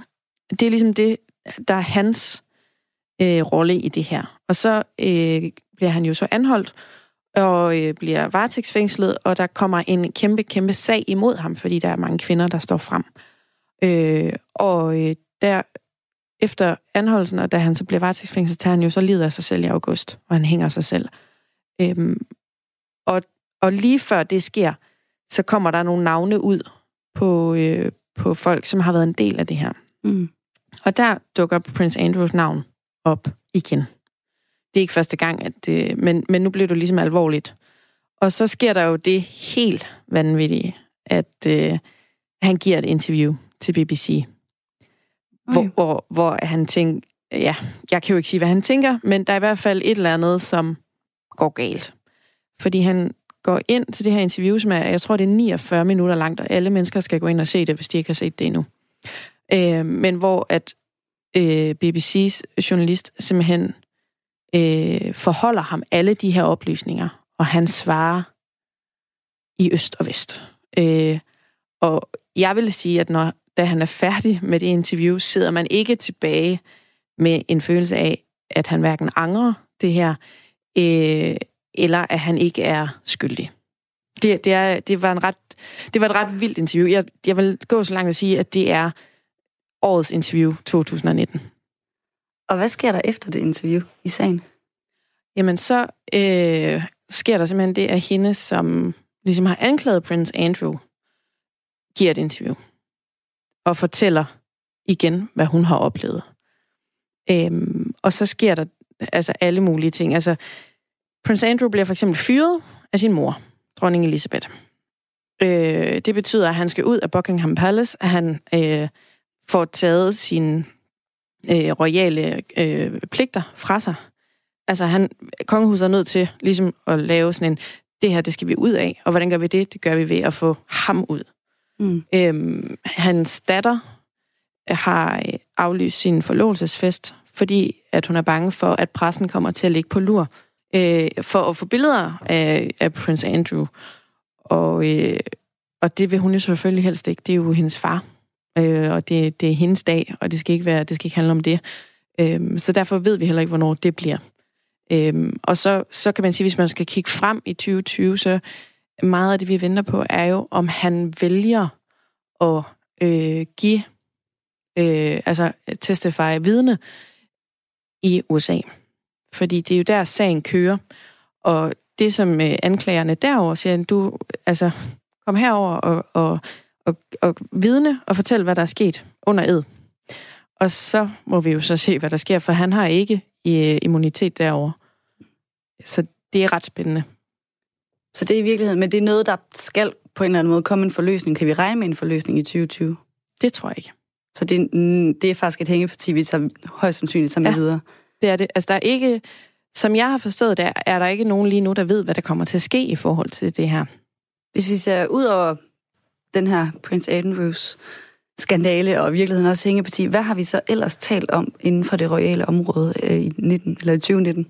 det er ligesom det, der er hans øh, rolle i det her. Og så øh, bliver han jo så anholdt og øh, bliver varetægtsfængslet, og der kommer en kæmpe, kæmpe sag imod ham, fordi der er mange kvinder, der står frem. Øh, og øh, der efter anholdelsen, og da han så bliver varetægtsfængslet, tager han jo så livet af sig selv i august, og han hænger sig selv. Øhm, og, og lige før det sker, så kommer der nogle navne ud på, øh, på folk, som har været en del af det her. Mm. Og der dukker Prince Andrews navn op igen. Det er ikke første gang, at det, men, men nu bliver det ligesom alvorligt. Og så sker der jo det helt vanvittige, at øh, han giver et interview til BBC, hvor, hvor, hvor han tænker, ja, jeg kan jo ikke sige, hvad han tænker, men der er i hvert fald et eller andet, som går galt. Fordi han går ind til det her interview, som er, jeg tror, det er 49 minutter langt, og alle mennesker skal gå ind og se det, hvis de ikke har set det endnu. Øh, men hvor at øh, BBC's journalist simpelthen øh, forholder ham alle de her oplysninger, og han svarer i øst og vest. Øh, og jeg vil sige, at når da han er færdig med det interview, sidder man ikke tilbage med en følelse af, at han hverken angrer det her, øh, eller at han ikke er skyldig. Det, det, er, det, var en ret, det var et ret vildt interview. Jeg, jeg vil gå så langt at sige, at det er årets interview 2019. Og hvad sker der efter det interview i sagen? Jamen, så øh, sker der simpelthen det, at hende, som ligesom har anklaget Prince Andrew, giver et interview og fortæller igen, hvad hun har oplevet. Øhm, og så sker der altså alle mulige ting. Altså, Prince Andrew bliver for eksempel fyret af sin mor, dronning Elizabeth. Øh, det betyder, at han skal ud af Buckingham Palace, at han øh, får taget sine øh, royale øh, pligter fra sig. Altså, han, kongehuset er nødt til ligesom at lave sådan en, det her, det skal vi ud af. Og hvordan gør vi det? Det gør vi ved at få ham ud. Mm. Øhm, hans datter har aflyst sin forlovelsesfest, fordi at hun er bange for, at pressen kommer til at ligge på lur øh, for at få billeder af, af Prince Andrew. Og, øh, og det vil hun jo selvfølgelig helst ikke. Det er jo hendes far. Øh, og det, det er hendes dag, og det skal ikke være, det skal ikke handle om det. Øh, så derfor ved vi heller ikke, hvornår det bliver. Øh, og så, så kan man sige, hvis man skal kigge frem i 2020, så meget af det, vi venter på, er jo, om han vælger at øh, give, øh, altså testify vidne i USA. Fordi det er jo der, sagen kører. Og det, som øh, anklagerne derover siger, du, altså, kom herover og, og, og, og vidne og fortæl, hvad der er sket under ed. Og så må vi jo så se, hvad der sker, for han har ikke øh, immunitet derover. Så det er ret spændende. Så det er i virkeligheden, men det er noget, der skal på en eller anden måde komme en forløsning. Kan vi regne med en forløsning i 2020? Det tror jeg ikke. Så det, det er faktisk et hængeparti, vi tager, højst sandsynligt med ja, videre? det er det. Altså, der er ikke, som jeg har forstået det, er der ikke nogen lige nu, der ved, hvad der kommer til at ske i forhold til det her. Hvis vi ser ud over den her Prince Andrews skandale og i virkeligheden også hængeparti, hvad har vi så ellers talt om inden for det royale område øh, i 19, eller 2019?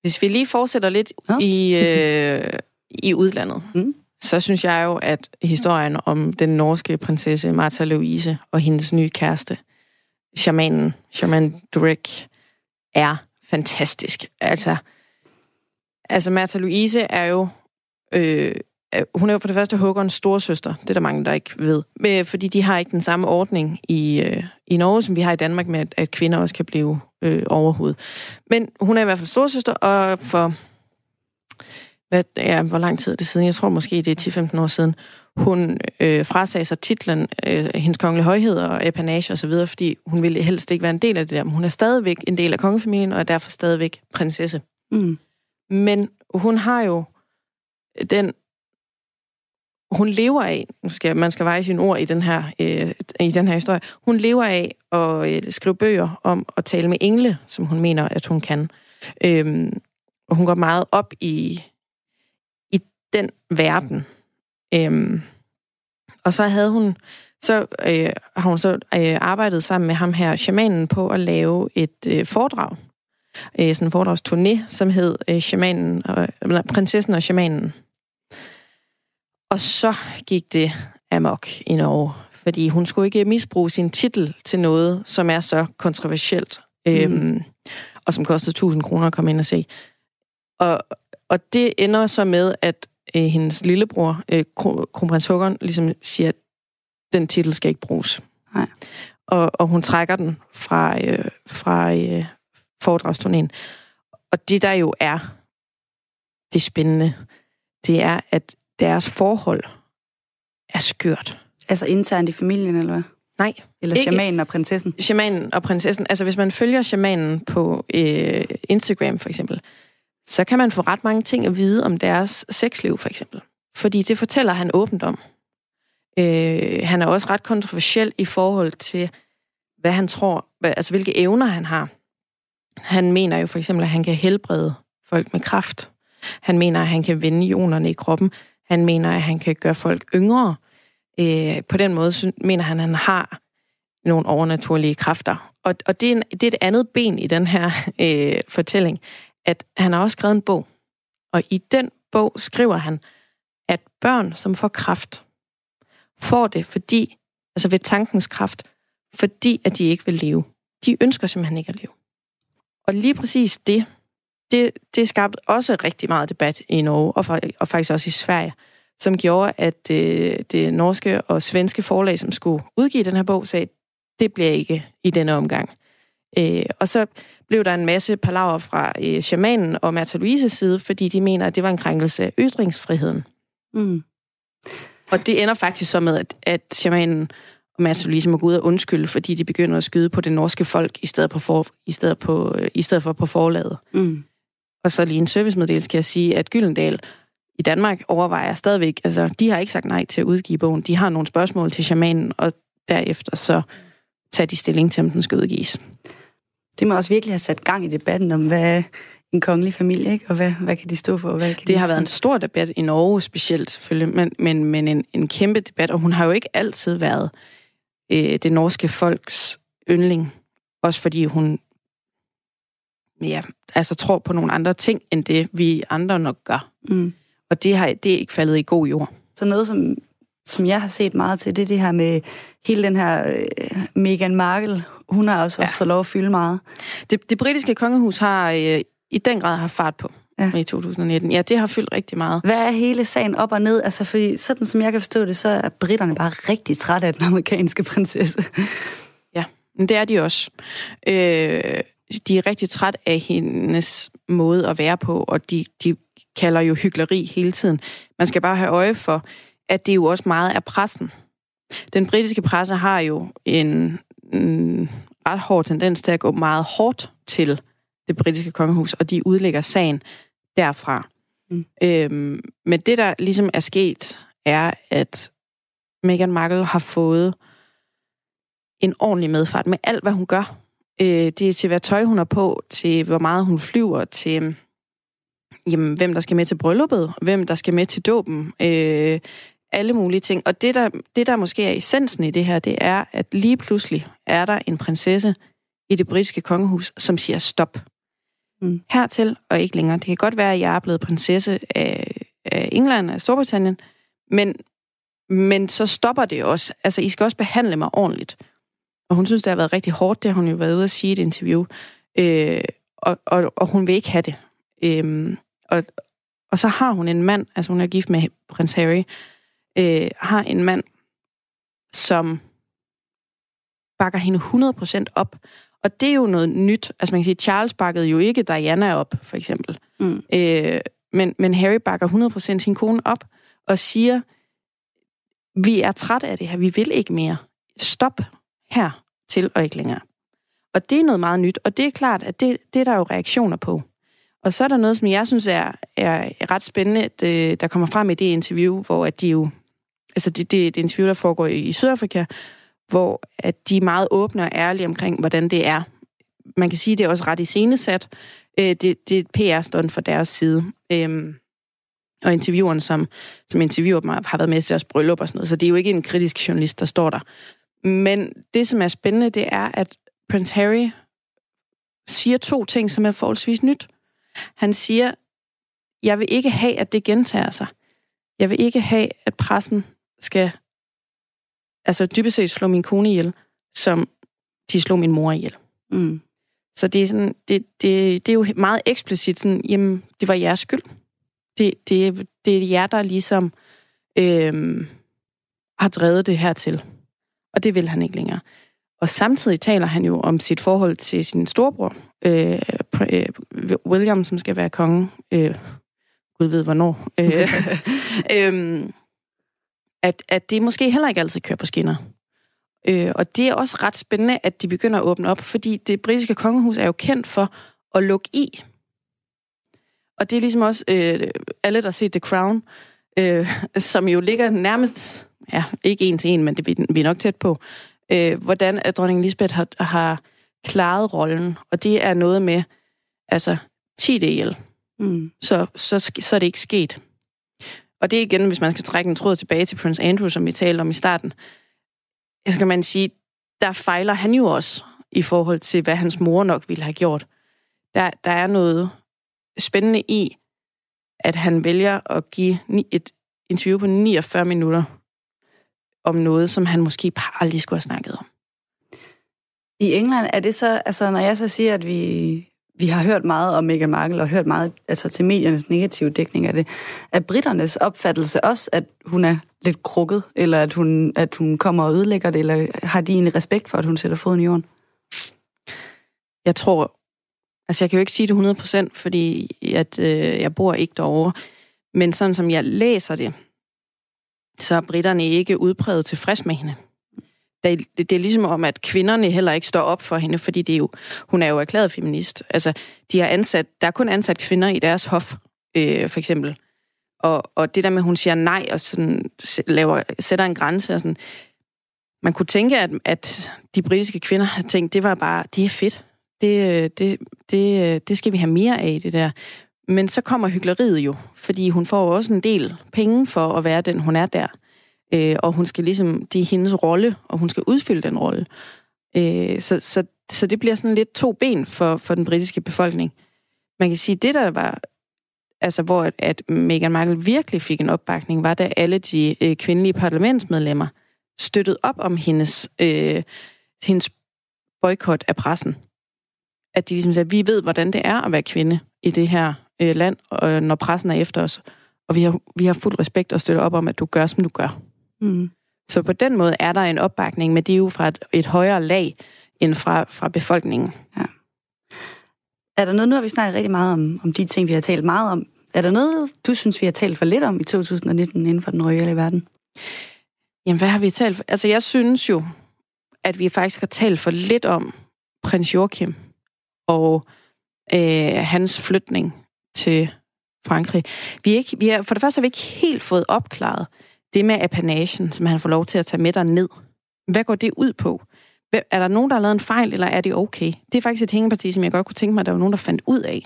Hvis vi lige fortsætter lidt ja. i, øh, i udlandet, mm så synes jeg jo, at historien om den norske prinsesse Martha Louise og hendes nye kæreste, shamanen, shaman Durek, er fantastisk. Altså, altså Martha Louise er jo... Øh, øh hun er jo for det første Håkons storsøster. Det er der mange, der ikke ved. Men, fordi de har ikke den samme ordning i, øh, i Norge, som vi har i Danmark med, at, at kvinder også kan blive øh, overhoved. Men hun er i hvert fald storsøster, og for hvad, ja, hvor lang tid er det siden? Jeg tror måske, det er 10-15 år siden. Hun øh, frasagde sig titlen, øh, hendes kongelige højhed og apanage osv., fordi hun ville helst ikke være en del af det der. Men hun er stadigvæk en del af kongefamilien, og er derfor stadigvæk prinsesse. Mm. Men hun har jo den... Hun lever af, nu skal man skal veje sine ord i den her, øh, i den her historie, hun lever af at øh, skrive bøger om at tale med engle, som hun mener, at hun kan. Øhm, og hun går meget op i, i den verden. Øhm, og så havde hun, så øh, har hun så øh, arbejdet sammen med ham her, shamanen, på at lave et øh, foredrag. Øh, sådan en foredragsturné, som hed øh, shamanen og, eller, Prinsessen og shamanen. Og så gik det amok i Norge, fordi hun skulle ikke misbruge sin titel til noget, som er så kontroversielt, mm. øhm, og som koster 1000 kroner at komme ind og se. Og, og det ender så med, at øh, hendes lillebror, øh, kronprins Håkon, ligesom siger, at den titel skal ikke bruges. Nej. Og, og hun trækker den fra, øh, fra øh, foredragsturnéen. Og det, der jo er det spændende, det er, at deres forhold er skørt. Altså internt i familien, eller hvad? Nej. Eller ikke. shamanen og prinsessen? Shamanen og prinsessen. Altså, hvis man følger shamanen på øh, Instagram, for eksempel, så kan man få ret mange ting at vide om deres sexliv, for eksempel. Fordi det fortæller han åbent om. Øh, han er også ret kontroversiel i forhold til, hvad han tror, hvad, altså hvilke evner han har. Han mener jo for eksempel, at han kan helbrede folk med kraft. Han mener, at han kan vende ionerne i kroppen. Han mener, at han kan gøre folk yngre. Øh, på den måde mener han, at han har nogle overnaturlige kræfter. Og, og det, er en, det er et andet ben i den her øh, fortælling, at han har også skrevet en bog. Og i den bog skriver han, at børn, som får kraft, får det, fordi, altså ved tankens kraft, fordi at de ikke vil leve. De ønsker simpelthen ikke at leve. Og lige præcis det, det, det skabte også rigtig meget debat i Norge, og, og faktisk også i Sverige, som gjorde, at øh, det norske og svenske forlag, som skulle udgive den her bog, sagde, det bliver ikke i denne omgang. Øh, og så blev der en masse palaver fra øh, shamanen og Martha Louises side, fordi de mener, at det var en krænkelse af ytringsfriheden. Mm. Og det ender faktisk så med, at, at shamanen og Mads Louise må gå ud og undskylde, fordi de begynder at skyde på det norske folk, i stedet, på for, i stedet, på, i stedet for på forlaget. Mm. Og så lige en servicemeddelelse kan jeg sige, at Gyldendal i Danmark overvejer stadigvæk, altså de har ikke sagt nej til at udgive bogen. De har nogle spørgsmål til shamanen, og derefter så tager de stilling til, om den skal udgives. Det må også virkelig have sat gang i debatten om, hvad en kongelig familie, ikke? og hvad, hvad kan de stå for? Hvad kan det de har været en stor debat i Norge specielt, selvfølgelig, men, men, men en, en kæmpe debat, og hun har jo ikke altid været øh, det norske folks yndling. Også fordi hun ja, altså tror på nogle andre ting, end det vi andre nok gør. Mm. Og det, har, det er ikke faldet i god jord. Så noget, som, som jeg har set meget til, det er det her med hele den her øh, Meghan Markle. Hun har også, ja. også fået lov at fylde meget. Det, det britiske kongehus har øh, i den grad haft fart på ja. i 2019. Ja, det har fyldt rigtig meget. Hvad er hele sagen op og ned? Altså, fordi sådan som jeg kan forstå det, så er britterne bare rigtig trætte af den amerikanske prinsesse. Ja, men det er de også. Øh, de er rigtig træt af hendes måde at være på, og de, de kalder jo hyggeleri hele tiden. Man skal bare have øje for, at det jo også meget er pressen. Den britiske presse har jo en, en ret hård tendens til at gå meget hårdt til det britiske kongehus, og de udlægger sagen derfra. Mm. Øhm, men det, der ligesom er sket, er, at Meghan Markle har fået en ordentlig medfart med alt, hvad hun gør. Øh, det er til, hvad tøj hun har på, til hvor meget hun flyver, til jamen, hvem der skal med til brylluppet, hvem der skal med til dåben, øh, alle mulige ting. Og det der, det, der måske er essensen i det her, det er, at lige pludselig er der en prinsesse i det britiske kongehus, som siger stop. Mm. Hertil og ikke længere. Det kan godt være, at jeg er blevet prinsesse af, af England og Storbritannien, men, men så stopper det også. Altså, I skal også behandle mig ordentligt. Og hun synes, det har været rigtig hårdt, det har hun jo været ude at sige i et interview. Øh, og, og, og hun vil ikke have det. Øh, og, og så har hun en mand, altså hun er gift med prins Harry, øh, har en mand, som bakker hende 100% op. Og det er jo noget nyt. Altså man kan sige, Charles bakkede jo ikke Diana op, for eksempel. Mm. Øh, men, men Harry bakker 100% sin kone op og siger, vi er trætte af det her, vi vil ikke mere. Stop her til og ikke længere. Og det er noget meget nyt, og det er klart, at det, det er der jo reaktioner på. Og så er der noget, som jeg synes er, er ret spændende, at, der kommer frem i det interview, hvor at de jo... Altså, det, det er interview, der foregår i, i Sydafrika, hvor at de er meget åbne og ærlige omkring, hvordan det er. Man kan sige, at det er også ret iscenesat. Øh, det, det er et PR-stund fra deres side. Øhm, og intervieweren, som, som interviewer dem, har været med til deres bryllup og sådan noget, så det er jo ikke en kritisk journalist, der står der. Men det, som er spændende, det er, at Prince Harry siger to ting, som er forholdsvis nyt. Han siger, jeg vil ikke have, at det gentager sig. Jeg vil ikke have, at pressen skal altså dybest set slå min kone ihjel, som de slog min mor ihjel. Mm. Så det er, sådan, det, det, det er jo meget eksplicit sådan, jamen, det var jeres skyld. Det, det, det er jer, der ligesom øh, har drevet det her til. Og det vil han ikke længere. Og samtidig taler han jo om sit forhold til sin storebror, øh, øh, William, som skal være konge. Øh, Gud ved hvornår. øh, øh, at, at det måske heller ikke altid kører på skinner. Øh, og det er også ret spændende, at de begynder at åbne op, fordi det britiske kongehus er jo kendt for at lukke i. Og det er ligesom også øh, alle, der har set The Crown, øh, som jo ligger nærmest, ja, ikke en til en, men det vi er nok tæt på, øh, hvordan at dronning Elisabeth har, har klaret rollen. Og det er noget med, altså, 10 det ihjel. Mm. Så, så, så er det ikke sket. Og det er igen, hvis man skal trække en tråd tilbage til Prince Andrew, som vi talte om i starten, så kan man sige, der fejler han jo også i forhold til, hvad hans mor nok ville have gjort. Der, der er noget spændende i, at han vælger at give et interview på 49 minutter om noget, som han måske bare aldrig skulle have snakket om. I England er det så, altså når jeg så siger, at vi, vi har hørt meget om Meghan Markle og hørt meget altså til mediernes negative dækning af det, er britternes opfattelse også, at hun er lidt krukket, eller at hun, at hun kommer og ødelægger det, eller har de en respekt for, at hun sætter foden i jorden? Jeg tror, altså jeg kan jo ikke sige det 100%, fordi at, øh, jeg bor ikke derovre, men sådan som jeg læser det, så er britterne ikke udpræget tilfreds med hende. Det, det, er ligesom om, at kvinderne heller ikke står op for hende, fordi det er jo, hun er jo erklæret feminist. Altså, de har ansat, der er kun ansat kvinder i deres hof, øh, for eksempel. Og, og det der med, at hun siger nej og sådan, laver, sætter en grænse og sådan, man kunne tænke, at, at de britiske kvinder har tænkt, det var bare, det er fedt. Det, øh, det, det, øh, det skal vi have mere af, det der. Men så kommer hyggeleriet jo, fordi hun får også en del penge for at være den, hun er der. Øh, og hun skal ligesom, det er hendes rolle, og hun skal udfylde den rolle. Øh, så, så, så det bliver sådan lidt to ben for, for den britiske befolkning. Man kan sige, det der var, altså hvor at, at Meghan Markle virkelig fik en opbakning, var da alle de øh, kvindelige parlamentsmedlemmer støttede op om hendes, øh, hendes boykot af pressen. At de ligesom sagde, vi ved, hvordan det er at være kvinde i det her øh, land, og, når pressen er efter os. Og vi har, vi har fuld respekt og støtter op om, at du gør, som du gør. Mm. Så på den måde er der en opbakning, men det er jo fra et, et højere lag end fra, fra befolkningen. Ja. Er der noget, nu har vi snakket rigtig meget om, om de ting, vi har talt meget om. Er der noget, du synes, vi har talt for lidt om i 2019 inden for den royale verden? Jamen, hvad har vi talt for? Altså, jeg synes jo, at vi faktisk har talt for lidt om prins Joachim og øh, hans flytning til Frankrig. Vi er ikke, vi er, for det første har vi ikke helt fået opklaret det med apanagen, som han får lov til at tage med dig ned. Hvad går det ud på? Er der nogen, der har lavet en fejl, eller er det okay? Det er faktisk et hængeparti, som jeg godt kunne tænke mig, at der var nogen, der fandt ud af.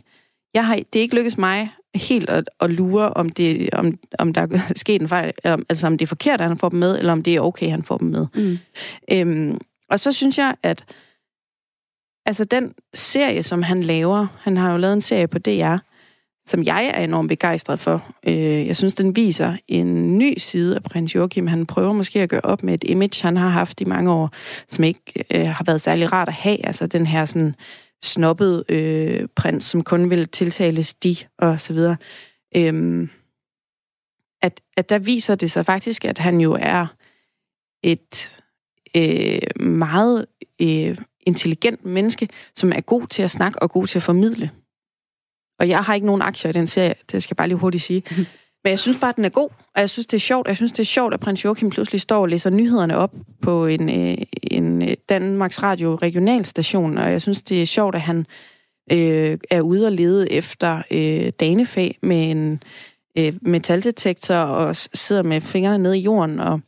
Jeg har, det er ikke lykkedes mig helt at, at lure, om, det, om, om der er sket en fejl, eller, altså om det er forkert, at han får dem med, eller om det er okay, at han får dem med. Mm. Øhm, og så synes jeg, at altså den serie, som han laver, han har jo lavet en serie på DR, som jeg er enormt begejstret for. Øh, jeg synes, den viser en ny side af prins Joachim. Han prøver måske at gøre op med et image, han har haft i mange år, som ikke øh, har været særlig rart at have. Altså den her sådan snobbede øh, prins, som kun vil tiltales de, og så videre. Øhm, at, at der viser det sig faktisk, at han jo er et øh, meget øh, intelligent menneske, som er god til at snakke og god til at formidle. Og jeg har ikke nogen aktier i den serie, det skal jeg bare lige hurtigt sige. Men jeg synes bare, at den er god, og jeg synes, det er sjovt. Jeg synes, det er sjovt, at prins Joachim pludselig står og læser nyhederne op på en, øh, en øh, Danmarks Radio regionalstation, og jeg synes, det er sjovt, at han øh, er ude og lede efter øh, danefag med en øh, metaldetektor og sidder med fingrene nede i jorden og,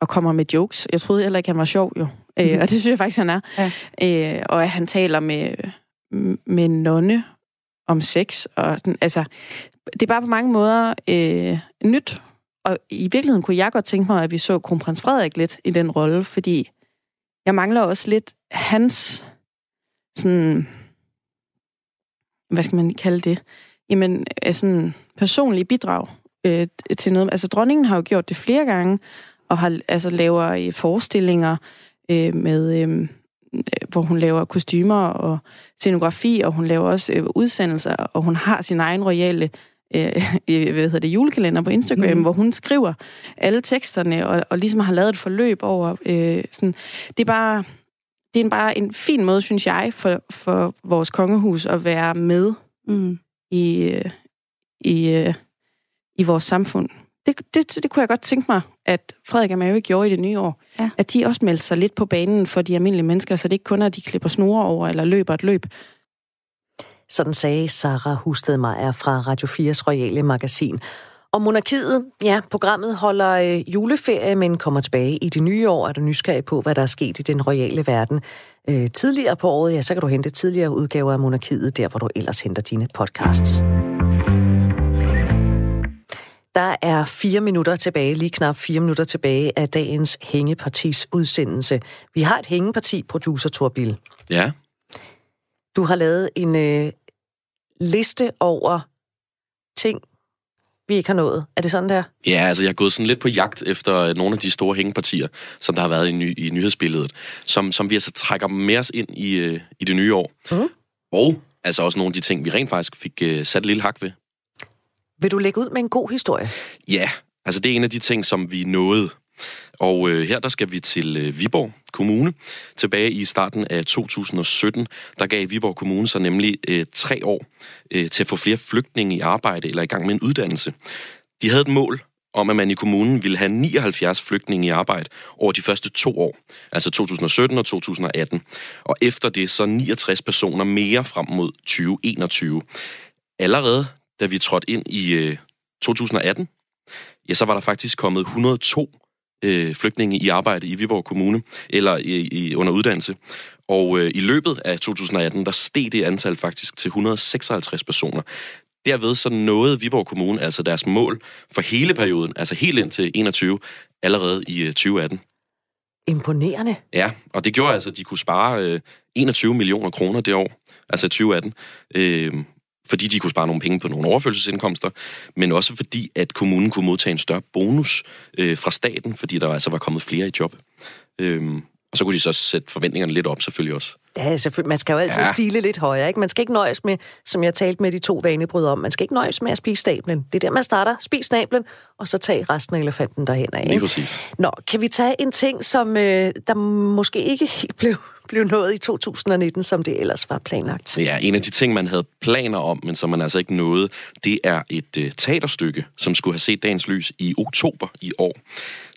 og kommer med jokes. Jeg troede heller ikke, han var sjov jo, øh, og det synes jeg faktisk, han er. Ja. Øh, og at han taler med, med nonne om sex. Og, altså, det er bare på mange måder øh, nyt. Og i virkeligheden kunne jeg godt tænke mig, at vi så kronprins Frederik lidt i den rolle, fordi jeg mangler også lidt hans sådan, hvad skal man kalde det? Jamen, øh, sådan personlige bidrag øh, til noget. Altså, dronningen har jo gjort det flere gange, og har, altså, laver øh, forestillinger øh, med, øh, hvor hun laver kostymer og scenografi, og hun laver også øh, udsendelser, og hun har sin egen royale øh, hvad hedder det, julekalender på Instagram, mm. hvor hun skriver alle teksterne, og, og ligesom har lavet et forløb over. Øh, sådan. Det er bare det er en, bare en fin måde, synes jeg, for, for vores kongehus at være med mm. i, øh, i, øh, i vores samfund. Det, det, det kunne jeg godt tænke mig, at Frederik og Mary gjorde i det nye år. Ja. At de også meldte sig lidt på banen for de almindelige mennesker, så det ikke kun er, at de klipper snore over eller løber et løb. Sådan sagde Sarah Husted Meyer fra Radio 4's Royale Magasin. Og monarkiet, ja, programmet holder øh, juleferie, men kommer tilbage i det nye år. Er du nysgerrig på, hvad der er sket i den royale verden? Øh, tidligere på året, ja, så kan du hente tidligere udgaver af monarkiet, der hvor du ellers henter dine podcasts. Der er fire minutter tilbage, lige knap fire minutter tilbage af dagens Hængepartis udsendelse. Vi har et hængeparti, producer Torbil. Ja. Du har lavet en øh, liste over ting, vi ikke har nået. Er det sådan, der? Ja, altså jeg er gået sådan lidt på jagt efter øh, nogle af de store hængepartier, som der har været i, ny, i nyhedsbilledet, som, som vi altså trækker med os ind i, øh, i det nye år. Mm. Og altså også nogle af de ting, vi rent faktisk fik øh, sat et lille hak ved. Vil du lægge ud med en god historie? Ja, altså det er en af de ting, som vi nåede. Og øh, her der skal vi til øh, Viborg Kommune. Tilbage i starten af 2017, der gav Viborg Kommune så nemlig øh, tre år øh, til at få flere flygtninge i arbejde eller i gang med en uddannelse. De havde et mål om, at man i kommunen ville have 79 flygtninge i arbejde over de første to år, altså 2017 og 2018. Og efter det så 69 personer mere frem mod 2021. Allerede da vi trådte ind i øh, 2018, ja, så var der faktisk kommet 102 øh, flygtninge i arbejde i Viborg Kommune, eller i, i, under uddannelse. Og øh, i løbet af 2018, der steg det antal faktisk til 156 personer. Derved så nåede Viborg Kommune altså deres mål for hele perioden, altså helt ind til 21, allerede i øh, 2018. Imponerende. Ja, og det gjorde altså, at de kunne spare øh, 21 millioner kroner det år, altså 2018. Øh, fordi de kunne spare nogle penge på nogle overførselsindkomster, men også fordi, at kommunen kunne modtage en større bonus øh, fra staten, fordi der altså var kommet flere i job. Øhm, og så kunne de så sætte forventningerne lidt op selvfølgelig også. Ja, selvfølgelig. Man skal jo altid ja. stile lidt højere, ikke? Man skal ikke nøjes med, som jeg talte med de to vanebrydere om, man skal ikke nøjes med at spise stablen. Det er der, man starter. Spis stablen, og så tag resten af elefanten derhen af. Lige præcis. Nå, kan vi tage en ting, som øh, der måske ikke helt blev blev nået i 2019, som det ellers var planlagt. Ja, en af de ting, man havde planer om, men som man altså ikke nåede, det er et øh, teaterstykke, som skulle have set dagens lys i oktober i år.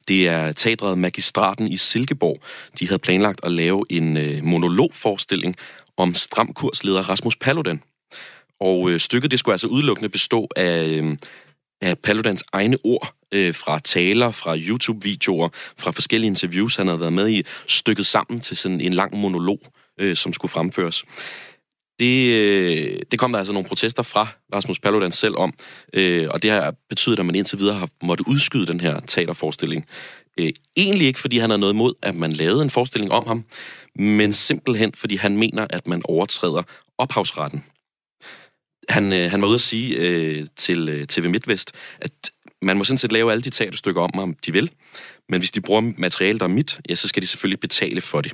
Det er teatret Magistraten i Silkeborg. De havde planlagt at lave en øh, monologforestilling om stramkursleder Rasmus Paludan. Og øh, stykket det skulle altså udelukkende bestå af, øh, af Paludans egne ord øh, fra taler, fra YouTube-videoer, fra forskellige interviews, han havde været med i, stykket sammen til sådan en lang monolog, øh, som skulle fremføres. Det, øh, det kom der altså nogle protester fra Rasmus Paludan selv om, øh, og det har betydet, at man indtil videre har måttet udskyde den her teaterforestilling. Øh, egentlig ikke, fordi han har noget imod, at man lavede en forestilling om ham, men simpelthen, fordi han mener, at man overtræder ophavsretten. Han, øh, han var ude at sige øh, til øh, TV MidtVest, at man må sådan set lave alle de teaterstykker om, om de vil, men hvis de bruger materiale, der er mit, ja, så skal de selvfølgelig betale for det.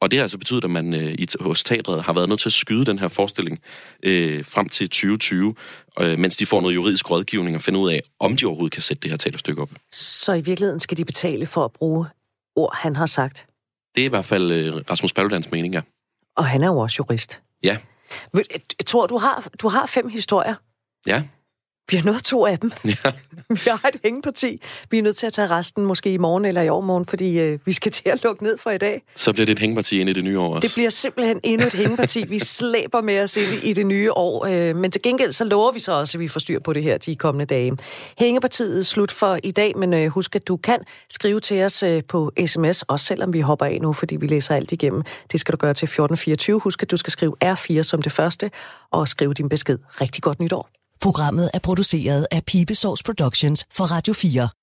Og det har altså betydet, at man øh, i, hos teatret har været nødt til at skyde den her forestilling øh, frem til 2020, øh, mens de får noget juridisk rådgivning og finder ud af, om de overhovedet kan sætte det her teaterstykke op. Så i virkeligheden skal de betale for at bruge ord, han har sagt? Det er i hvert fald øh, Rasmus Paludans mening, ja. Og han er jo også jurist. Ja, tror, du har, du har fem historier. Ja. Vi har nået to af dem. Ja. Vi har et hængeparti. Vi er nødt til at tage resten måske i morgen eller i overmorgen, fordi øh, vi skal til at lukke ned for i dag. Så bliver det et hængeparti ind i det nye år også. Det bliver simpelthen endnu et hængeparti. Vi slæber med os ind i det nye år. Øh, men til gengæld så lover vi så også, at vi får styr på det her de kommende dage. Hængepartiet slut for i dag, men øh, husk, at du kan skrive til os øh, på sms, også selvom vi hopper af nu, fordi vi læser alt igennem. Det skal du gøre til 1424. Husk, at du skal skrive R4 som det første, og skrive din besked. Rigtig godt nytår. Programmet er produceret af Pibesource Productions for Radio 4.